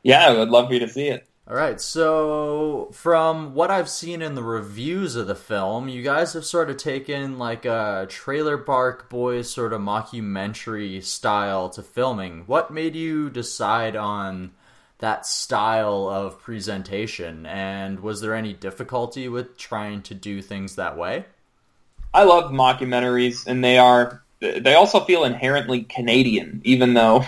Yeah, I would love for you to see it. All right, so from what I've seen in the reviews of the film, you guys have sort of taken like a Trailer Park Boys sort of mockumentary style to filming. What made you decide on that style of presentation, and was there any difficulty with trying to do things that way? I love mockumentaries, and they are they also feel inherently Canadian, even though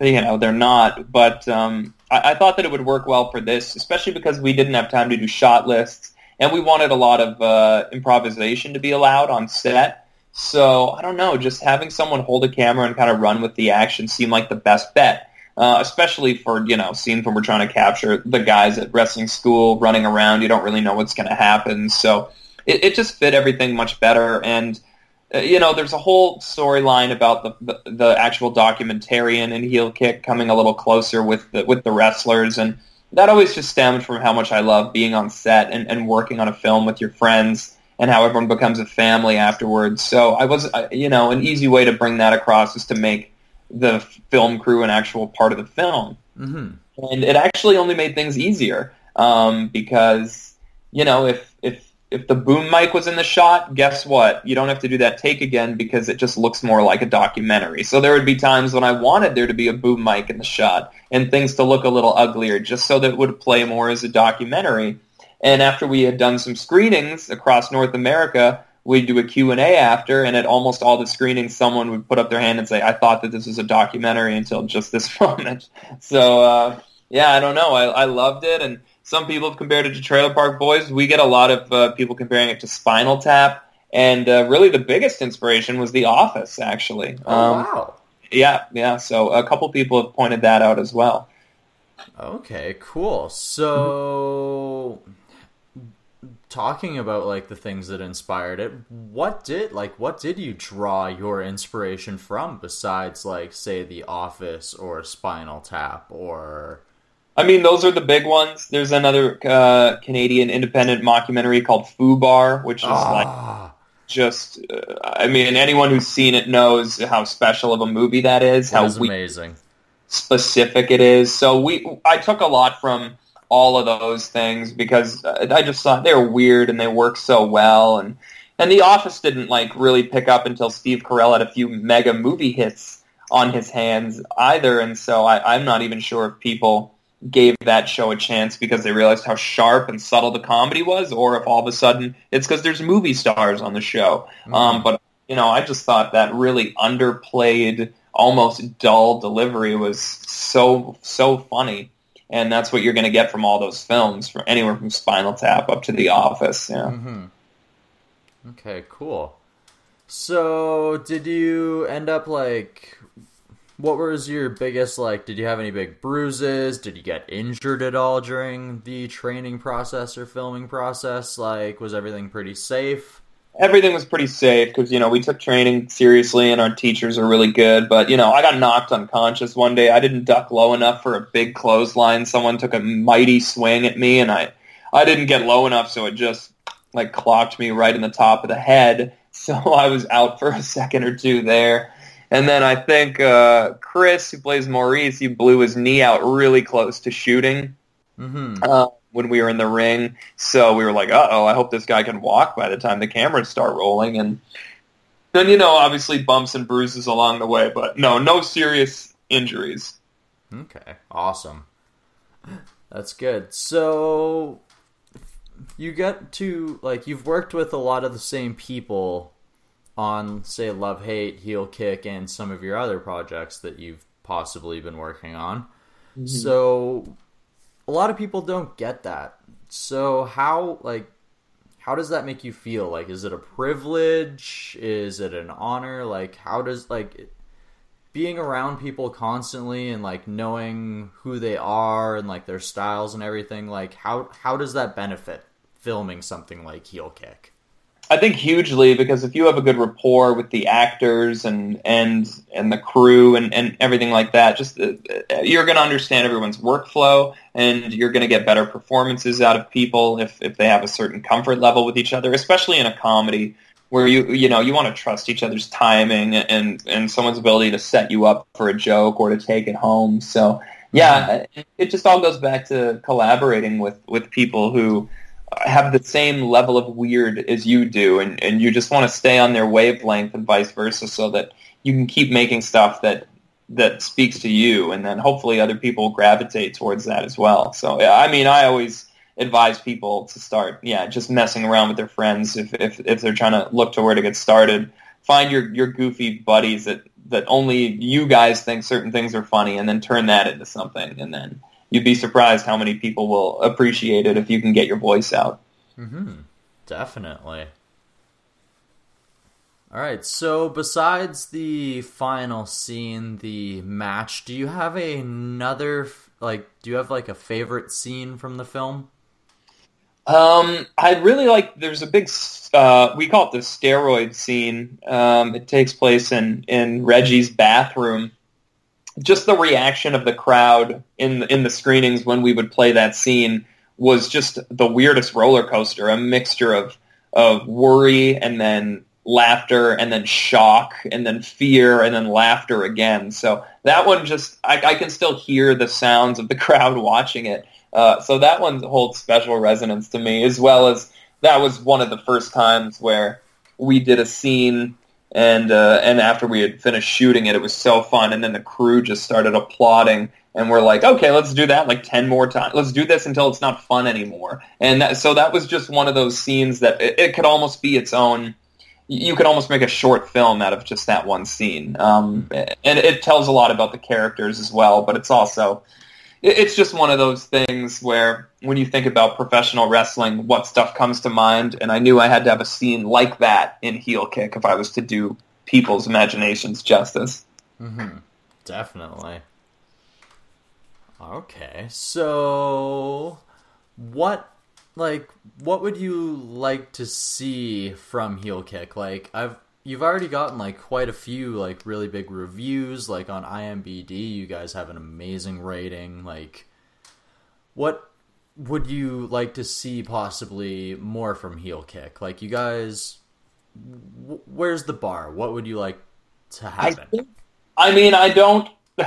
you know they're not. But um, I, I thought that it would work well for this, especially because we didn't have time to do shot lists, and we wanted a lot of uh, improvisation to be allowed on set. So I don't know, just having someone hold a camera and kind of run with the action seemed like the best bet. Uh, especially for you know scenes when we're trying to capture the guys at wrestling school running around. You don't really know what's going to happen, so it, it just fit everything much better. And you know, there's a whole storyline about the, the, the actual documentarian and heel kick coming a little closer with the with the wrestlers, and that always just stemmed from how much I love being on set and, and working on a film with your friends, and how everyone becomes a family afterwards. So I was, you know, an easy way to bring that across is to make the film crew an actual part of the film, mm-hmm. and it actually only made things easier um, because you know if if the boom mic was in the shot, guess what? You don't have to do that take again because it just looks more like a documentary. So there would be times when I wanted there to be a boom mic in the shot and things to look a little uglier just so that it would play more as a documentary. And after we had done some screenings across North America, we'd do a Q&A after, and at almost all the screenings, someone would put up their hand and say, I thought that this was a documentary until just this moment. So, uh, yeah, I don't know. I, I loved it, and some people have compared it to Trailer Park Boys. We get a lot of uh, people comparing it to Spinal Tap, and uh, really the biggest inspiration was The Office, actually. Oh um, wow! Yeah, yeah. So a couple people have pointed that out as well. Okay, cool. So. talking about like the things that inspired it what did like what did you draw your inspiration from besides like say the office or spinal tap or I mean, those are the big ones. There's another uh, Canadian independent mockumentary called FUBAR, which is ah. like just. Uh, I mean, anyone who's seen it knows how special of a movie that is. That how is amazing. Specific it is. So we, I took a lot from all of those things because I just thought they were weird and they work so well and. And The Office didn't like really pick up until Steve Carell had a few mega movie hits on his hands either, and so I, I'm not even sure if people gave that show a chance because they realized how sharp and subtle the comedy was, or if all of a sudden it's because there's movie stars on the show. Mm-hmm. Um, but you know, I just thought that really underplayed, almost dull delivery was so so funny, and that's what you're going to get from all those films, from anywhere from Spinal Tap up to The Office. Yeah. Mm-hmm. Okay, cool. So, did you end up like what was your biggest like did you have any big bruises? Did you get injured at all during the training process or filming process? Like was everything pretty safe? Everything was pretty safe because you know we took training seriously and our teachers are really good but you know i got knocked unconscious one day. I didn't duck low enough for a big clothesline. Someone took a mighty swing at me and i i didn't get low enough so it just like clocked me right in the top of the head. So i was out for a second or two there and then I think uh, Chris, who plays Maurice, he blew his knee out really close to shooting mm-hmm. uh, when we were in the ring. So we were like, uh-oh, I hope this guy can walk by the time the cameras start rolling. And then, you know, obviously bumps and bruises along the way. But no, no serious injuries. Okay, awesome. That's good. So you get to, like, you've worked with a lot of the same people on say love hate heel kick and some of your other projects that you've possibly been working on. Mm-hmm. so a lot of people don't get that. So how like how does that make you feel? Like is it a privilege? Is it an honor? Like how does like being around people constantly and like knowing who they are and like their styles and everything like how how does that benefit filming something like heel kick I think hugely because if you have a good rapport with the actors and and and the crew and, and everything like that, just uh, you're going to understand everyone's workflow and you're going to get better performances out of people if if they have a certain comfort level with each other, especially in a comedy where you you know you want to trust each other's timing and and someone's ability to set you up for a joke or to take it home. So Yeah, it just all goes back to collaborating with, with people who have the same level of weird as you do, and, and you just want to stay on their wavelength and vice versa, so that you can keep making stuff that that speaks to you, and then hopefully other people gravitate towards that as well. So, I mean, I always advise people to start, yeah, just messing around with their friends if if, if they're trying to look to where to get started. Find your, your goofy buddies that, that only you guys think certain things are funny, and then turn that into something, and then you'd be surprised how many people will appreciate it if you can get your voice out. Mm-hmm. Definitely. All right. So besides the final scene, the match, do you have another like? Do you have like a favorite scene from the film? Um, I really like. There's a big. Uh, we call it the steroid scene. Um, it takes place in in Reggie's bathroom. Just the reaction of the crowd in in the screenings when we would play that scene was just the weirdest roller coaster. A mixture of of worry and then laughter and then shock and then fear and then laughter again. So that one just I, I can still hear the sounds of the crowd watching it. Uh, so that one holds special resonance to me, as well as that was one of the first times where we did a scene and uh, and after we had finished shooting it, it was so fun, and then the crew just started applauding, and we're like, okay, let's do that like ten more times. Let's do this until it's not fun anymore. And that, so that was just one of those scenes that it, it, could almost be its own. You could almost make a short film out of just that one scene, um, and it tells a lot about the characters as well. But it's also it's just one of those things where when you think about professional wrestling, what stuff comes to mind? And I knew I had to have a scene like that in Heel Kick if I was to do people's imaginations justice. Mm-hmm. Definitely. Okay, so what like what would you like to see from Heel Kick? Like I've you've already gotten like quite a few like really big reviews like on IMBD you guys have an amazing rating. Like what would you like to see possibly more from heel kick? Like you guys where's the bar? What would you like to happen? I, think, I mean I don't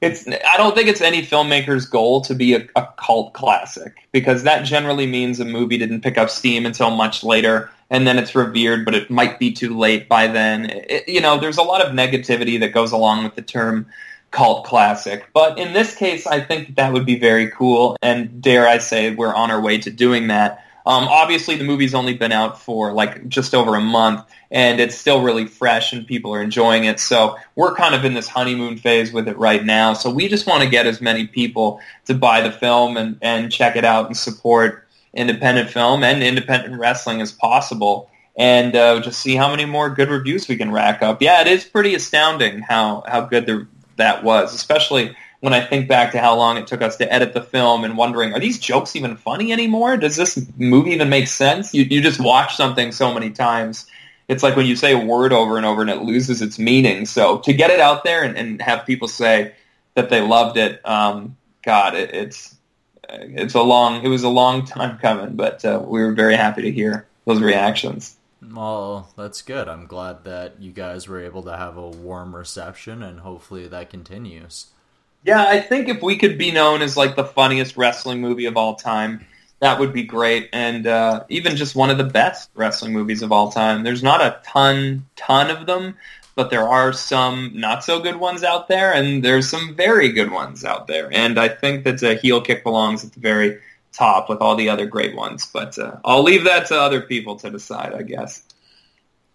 it's I don't think it's any filmmaker's goal to be a, a cult classic because that generally means a movie didn't pick up steam until much later and then it's revered, but it might be too late by then. It, you know, there's a lot of negativity that goes along with the term cult classic. But in this case, I think that would be very cool, and dare I say, we're on our way to doing that. Um, obviously, the movie's only been out for like just over a month, and it's still really fresh, and people are enjoying it. So we're kind of in this honeymoon phase with it right now. So we just want to get as many people to buy the film and, and check it out and support independent film and independent wrestling as possible and uh, just see how many more good reviews we can rack up. Yeah, it is pretty astounding how, how good the, that was, especially when I think back to how long it took us to edit the film and wondering, are these jokes even funny anymore? Does this movie even make sense? You, you just watch something so many times. It's like when you say a word over and over and it loses its meaning. So to get it out there and, and have people say that they loved it, um, God, it, it's it's a long it was a long time coming, but uh, we were very happy to hear those reactions. Well, that's good. I'm glad that you guys were able to have a warm reception, and hopefully that continues. Yeah, I think if we could be known as like the funniest wrestling movie of all time, that would be great, and uh, even just one of the best wrestling movies of all time. There's not a ton, ton of them, but there are some not so good ones out there, and there's some very good ones out there. And I think that a heel kick belongs at the very top with all the other great ones. But uh, I'll leave that to other people to decide, I guess.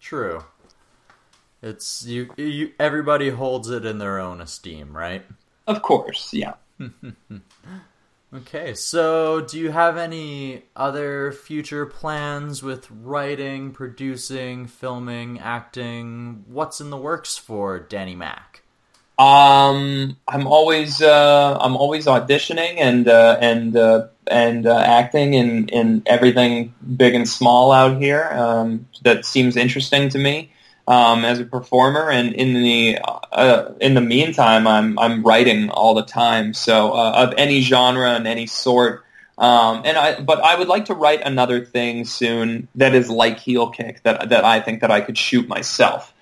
True. It's you. You everybody holds it in their own esteem, right? Of course, yeah. Okay, so do you have any other future plans with writing, producing, filming, acting? What's in the works for Danny Mac? Um, I'm always uh, I'm always auditioning and uh, and uh, and uh, acting in in everything big and small out here um, that seems interesting to me um, as a performer. And in the uh, in the meantime, I'm I'm writing all the time. So uh, of any genre and any sort. Um, and I, but I would like to write another thing soon that is like heel kick that that I think that I could shoot myself.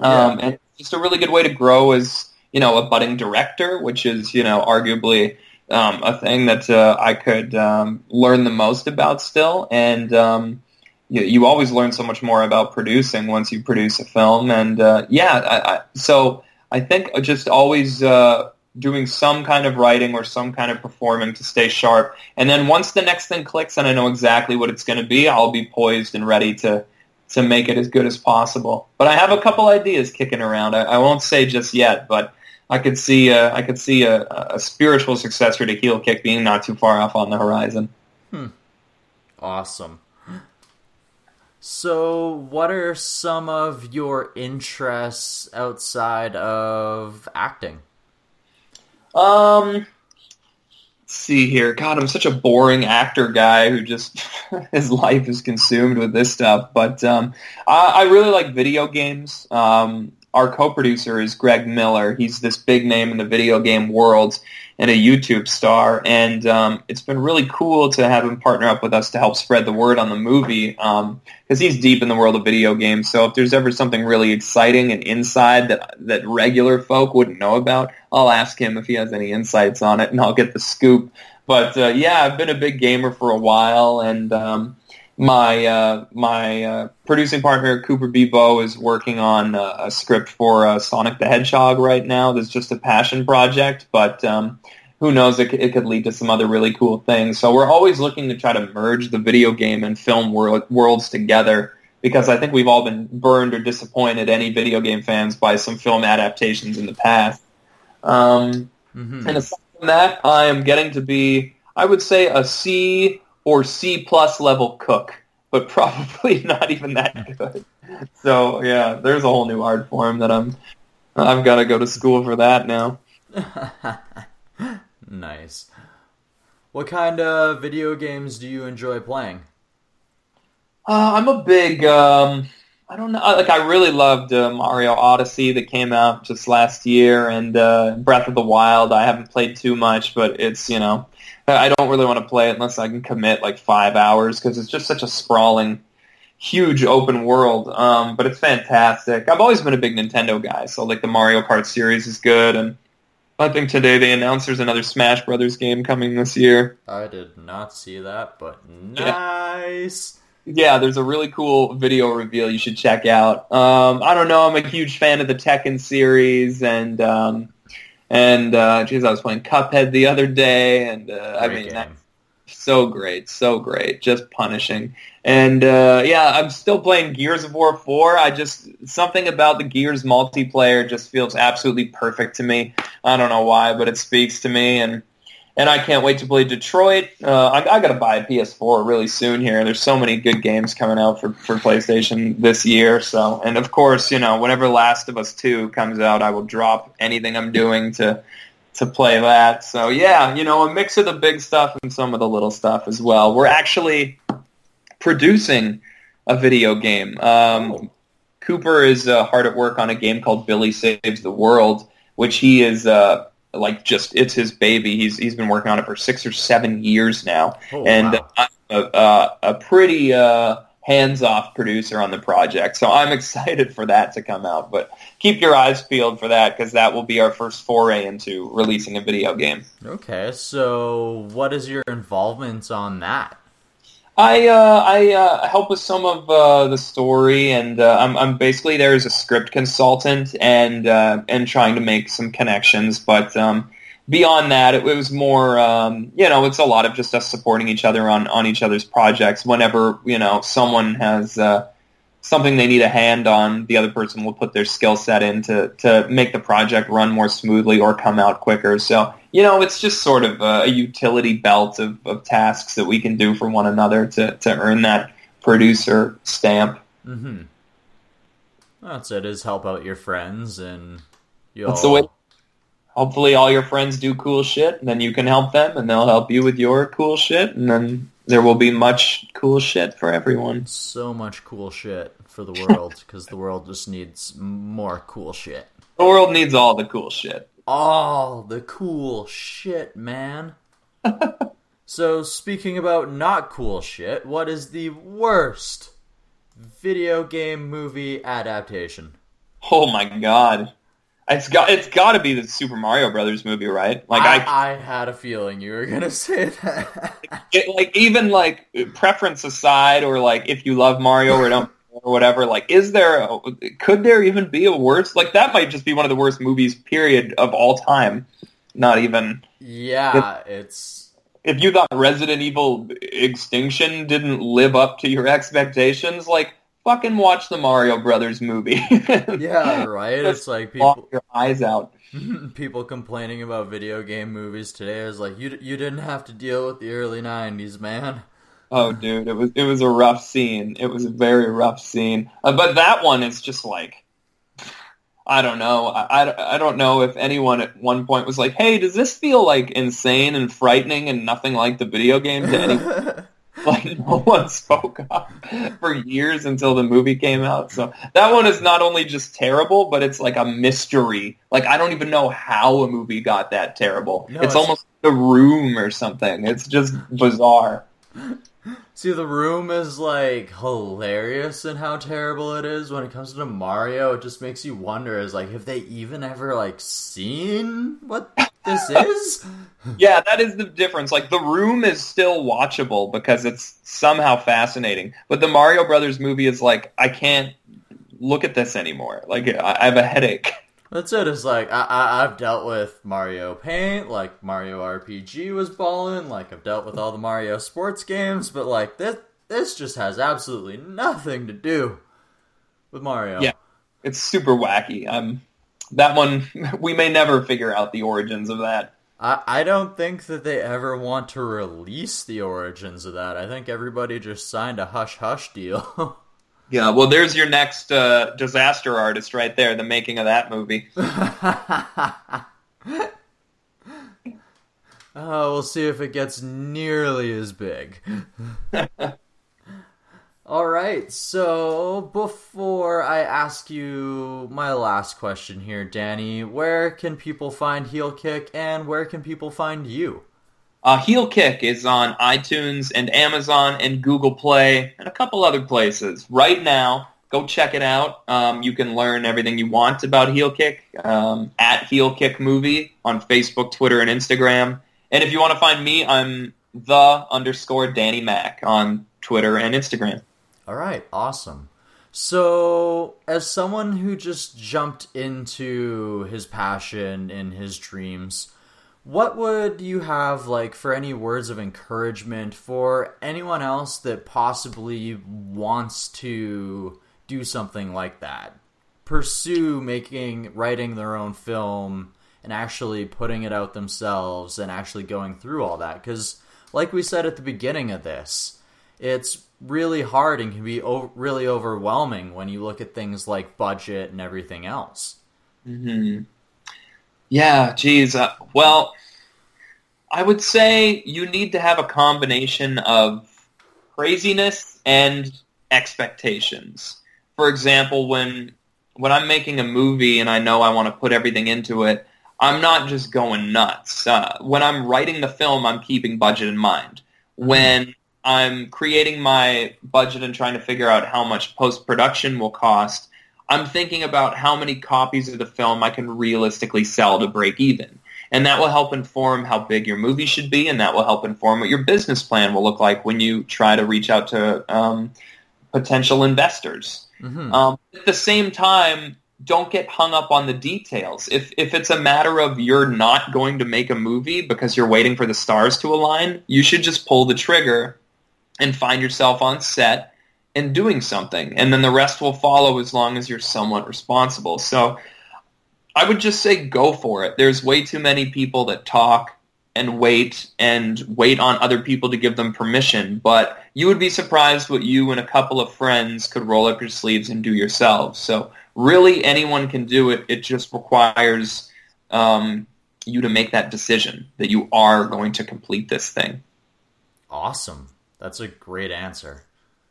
Um, and it's just a really good way to grow as you know, a budding director, which is, you know, arguably um, a thing that uh, I could um, learn the most about still. And um, you, you always learn so much more about producing once you produce a film. And uh, yeah, I, I, so I think just always uh, doing some kind of writing or some kind of performing to stay sharp. And then once the next thing clicks and I know exactly what it's going to be, I'll be poised and ready to to make it as good as possible. But I have a couple ideas kicking around. I, I won't say just yet, but I could see uh, I could see a, a, spiritual successor to Heel Kick being not too far off on the horizon. Hmm. Awesome. So, what are some of your interests outside of acting? Um, see here. God, I'm such a boring actor guy who just his life is consumed with this stuff. But um, I, I really like video games. Um, our co-producer is Greg Miller. He's this big name in the video game world and a YouTube star. And um, it's been really cool to have him partner up with us to help spread the word on the movie because um, he's deep in the world of video games. So if there's ever something really exciting and inside that that regular folk wouldn't know about, I'll ask him if he has any insights on it, and I'll get the scoop. But uh, yeah, I've been a big gamer for a while, and um, my uh, my uh, producing partner Cooper Bebo is working on uh, a script for uh, Sonic the Hedgehog right now. That's just a passion project, but um, who knows? It, it, could lead to some other really cool things. So we're always looking to try to merge the video game and film world, worlds together because I think we've all been burned or disappointed, any video game fans, by some film adaptations in the past. Um, mm-hmm. And aside from that, I am getting to be, I would say, a C or C plus level cook, but probably not even that good. So yeah, there's a whole new art form that I'm I've got to go to school for that now. nice. What kind of video games do you enjoy playing? Uh, I'm a big um, I don't know. Like I really loved uh, Mario Odyssey that came out just last year, and uh, Breath of the Wild. I haven't played too much, but it's you know I don't really want to play it unless I can commit like five hours because it's just such a sprawling, huge open world. Um, but it's fantastic. I've always been a big Nintendo guy, so like the Mario Kart series is good, and I think today they announced there's another Smash Brothers game coming this year. I did not see that, but nice. Yeah, yeah there's a really cool video reveal you should check out. Um, I don't know, I'm a huge fan of the Tekken series, and um, and uh, geez, I was playing Cuphead the other day, and uh, I mean, so great, so great, just punishing. And uh, yeah, I'm still playing Gears of War 4. I just something about the Gears multiplayer just feels absolutely perfect to me. I don't know why, but it speaks to me, and and I can't wait to play Detroit. Uh, I, I got to buy a PS4 really soon here. There's so many good games coming out for, for PlayStation this year. So, and of course, you know, whenever Last of Us 2 comes out, I will drop anything I'm doing to to play that. So, yeah, you know, a mix of the big stuff and some of the little stuff as well. We're actually producing a video game. Um, oh. Cooper is uh, hard at work on a game called Billy Saves the World, which he is uh, like just it's his baby. He's he's been working on it for six or seven years now, oh, and wow. I'm a, a, a pretty uh, hands-off producer on the project. So I'm excited for that to come out. But keep your eyes peeled for that because that will be our first foray into releasing a video game. Okay, so what is your involvement on that? I uh, I uh, help with some of uh, the story, and uh, I'm, I'm basically there as a script consultant and uh, and trying to make some connections. But um, beyond that, it, it was more um, you know it's a lot of just us supporting each other on on each other's projects. Whenever you know someone has uh, something they need a hand on, the other person will put their skill set in to, to make the project run more smoothly or come out quicker. So, you know, it's just sort of a, utility belt of, of tasks that we can do for one another to, to earn that producer stamp. Mm-hmm. That's it, is help out your friends and you That's the way hopefully all your friends do cool shit and then you can help them and they'll help you with your cool shit and then there will be much cool shit for everyone. So much cool shit for the world because the world just needs more cool shit. The world needs all the cool shit. All the cool shit, man. so, speaking about not cool shit, what is the worst video game movie adaptation? Oh my god. It's got it's got to be the Super Mario Brothers movie, right? Like I, I, I had a feeling you were gonna say that. it, like even like preference aside, or like if you love Mario or don't or whatever, like is there a, could there even be a worse? Like that might just be one of the worst movies period of all time. Not even yeah, it's if you thought Resident Evil Extinction didn't live up to your expectations, like fucking watch the Mario Brothers movie. yeah, right. It's like people your eyes out. people complaining about video game movies today is like you you didn't have to deal with the early '90s, man. Oh, dude, it was it was a rough scene. It was a very rough scene. Uh, but that one is just like, I don't know. I, I, I don't know if anyone at one point was like, "Hey, does this feel like insane and frightening and nothing like the video game?" To anyone, like no one spoke up for years until the movie came out. So that one is not only just terrible, but it's like a mystery. Like I don't even know how a movie got that terrible. No, it's, it's- almost the room or something. It's just bizarre. See, the room is like hilarious in how terrible it is. When it comes to Mario, it just makes you wonder: is like, have they even ever like seen what this is? Yeah, that is the difference. Like the room is still watchable because it's somehow fascinating, but the Mario Brothers movie is like I can't look at this anymore. Like I have a headache. That's it. It's like I, I I've dealt with Mario Paint, like Mario RPG was balling, like I've dealt with all the Mario sports games, but like this this just has absolutely nothing to do with Mario. Yeah. It's super wacky. Um, that one we may never figure out the origins of that. I, I don't think that they ever want to release the origins of that. I think everybody just signed a hush hush deal. Yeah, well, there's your next uh, disaster artist right there. The making of that movie. Oh, we'll see if it gets nearly as big. All right, so before I ask you my last question here, Danny, where can people find Heel Kick and where can people find you? Uh, Heel Kick is on iTunes and Amazon and Google Play and a couple other places. Right now, go check it out. Um, you can learn everything you want about Heel Kick um, at Heel Kick Movie on Facebook, Twitter, and Instagram. And if you want to find me, I'm the underscore Danny Mac on Twitter and Instagram. All right, awesome. So, as someone who just jumped into his passion and his dreams, what would you have like for any words of encouragement for anyone else that possibly wants to do something like that? Pursue making writing their own film and actually putting it out themselves and actually going through all that cuz like we said at the beginning of this, it's really hard and can be o- really overwhelming when you look at things like budget and everything else. hmm Yeah, geez. Uh, well, I would say you need to have a combination of craziness and expectations. For example, when when I'm making a movie and I know I want to put everything into it, I'm not just going nuts. Uh, when I'm writing the film, I'm keeping budget in mind. When I'm creating my budget and trying to figure out how much post production will cost, I'm thinking about how many copies of the film I can realistically sell to break even. And that will help inform how big your movie should be, and that will help inform what your business plan will look like when you try to reach out to um, potential investors. Mhm. Um, at the same time, don't get hung up on the details. If if it's a matter of you're not going to make a movie because you're waiting for the stars to align, you should just pull the trigger and find yourself on set and doing something, and then the rest will follow as long as you're somewhat responsible. So I would just say go for it. There's way too many people that talk and wait and wait on other people to give them permission, but you would be surprised what you and a couple of friends could roll up your sleeves and do yourselves. So really anyone can do it. It just requires um, you to make that decision that you are going to complete this thing. Awesome. That's a great answer.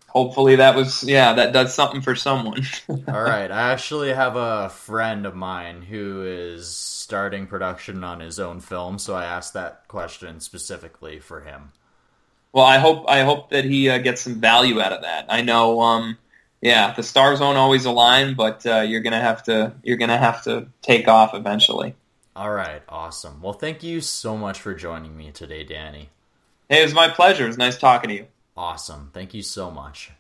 Hopefully that was, yeah, that does something for someone. All right, I actually have a friend of mine who is starting production on his own film, so I asked that question specifically for him. Well, I hope I hope that he uh, gets some value out of that. I know um, yeah, the stars won't always align, but uh, you're gonna have to you're gonna have to take off eventually. All right, awesome. Well, thank you so much for joining me today, Danny. Hey, it was my pleasure. It was nice talking to you. Awesome. Thank you so much.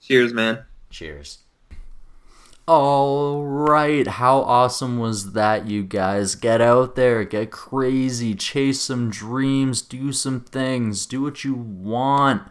Cheers, man. Cheers. All right, how awesome was that, you guys? Get out there, get crazy, chase some dreams, do some things, do what you want.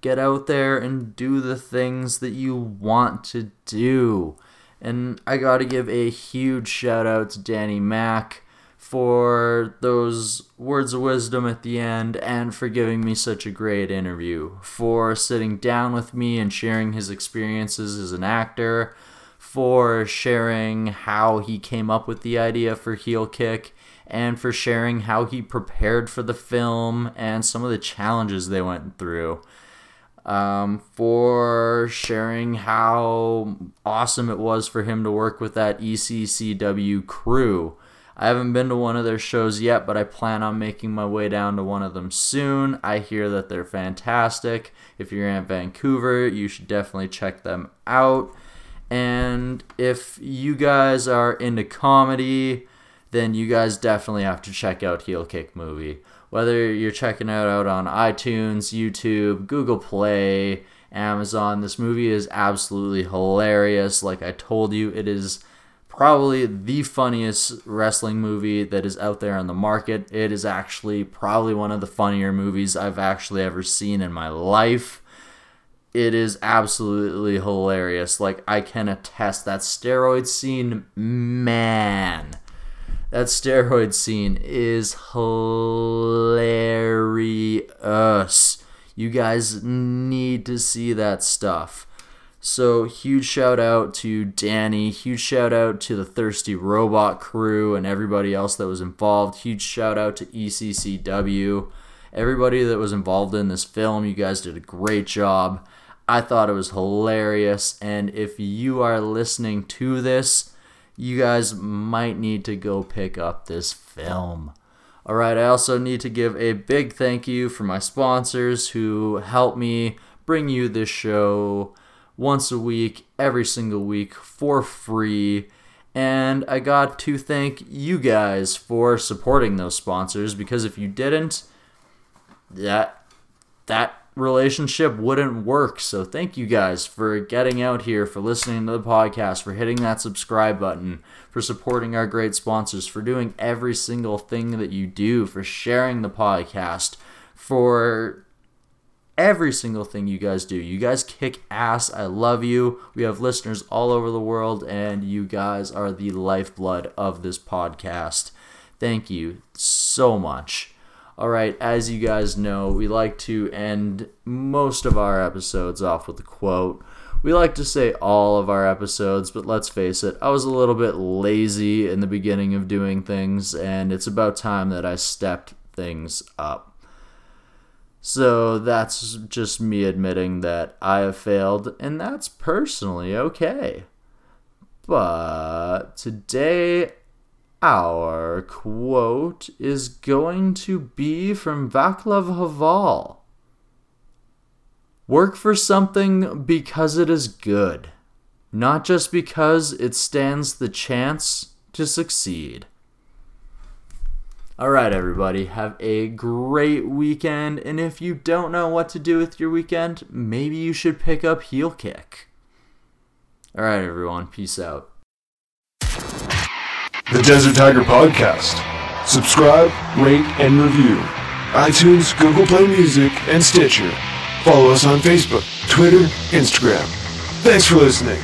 Get out there and do the things that you want to do. And I got to give a huge shout out to Danny Mac for those words of wisdom at the end and for giving me such a great interview, for sitting down with me and sharing his experiences as an actor, for sharing how he came up with the idea for Heel Kick, and for sharing how he prepared for the film and some of the challenges they went through. Um, for sharing how awesome it was for him to work with that ECCW crew I haven't been to one of their shows yet, but I plan on making my way down to one of them soon. I hear that they're fantastic. If you're in Vancouver, you should definitely check them out. And if you guys are into comedy, then you guys definitely have to check out Heel Kick Movie. Whether you're checking it out on iTunes, YouTube, Google Play, Amazon, this movie is absolutely hilarious. Like I told you, it is probably the funniest wrestling movie that is out there on the market. It is actually probably one of the funnier movies I've actually ever seen in my life. It is absolutely hilarious. Like, I can attest that steroid scene, man. That steroid scene is hilarious. You guys need to see that stuff. So, huge shout out to Danny, huge shout out to the Thirsty Robot crew and everybody else that was involved. Huge shout out to ECCW. Everybody that was involved in this film, you guys did a great job. I thought it was hilarious, and if you are listening to this, you guys might need to go pick up this film. All right, I also need to give a big thank you for my sponsors who help me bring you this show once a week, every single week for free. And I got to thank you guys for supporting those sponsors because if you didn't, that that relationship wouldn't work. So thank you guys for getting out here, for listening to the podcast, for hitting that subscribe button, for supporting our great sponsors, for doing every single thing that you do, for sharing the podcast, for every single thing you guys do. You guys kick ass. I love you. We have listeners all over the world, and you guys are the lifeblood of this podcast. Thank you so much. All right, as you guys know, we like to end most of our episodes off with a quote. We like to say all of our episodes, but let's face it, I was a little bit lazy in the beginning of doing things, and it's about time that I stepped things up. So that's just me admitting that I have failed, and that's personally okay. But today, our quote is going to be from Vaclav Havel Work for something because it is good, not just because it stands the chance to succeed. All right, everybody, have a great weekend. And if you don't know what to do with your weekend, maybe you should pick up Heel Kick. All right, everyone, peace out. The Desert Tiger Podcast. Subscribe, rate, and review. iTunes, Google Play Music, and Stitcher. Follow us on Facebook, Twitter, Instagram. Thanks for listening.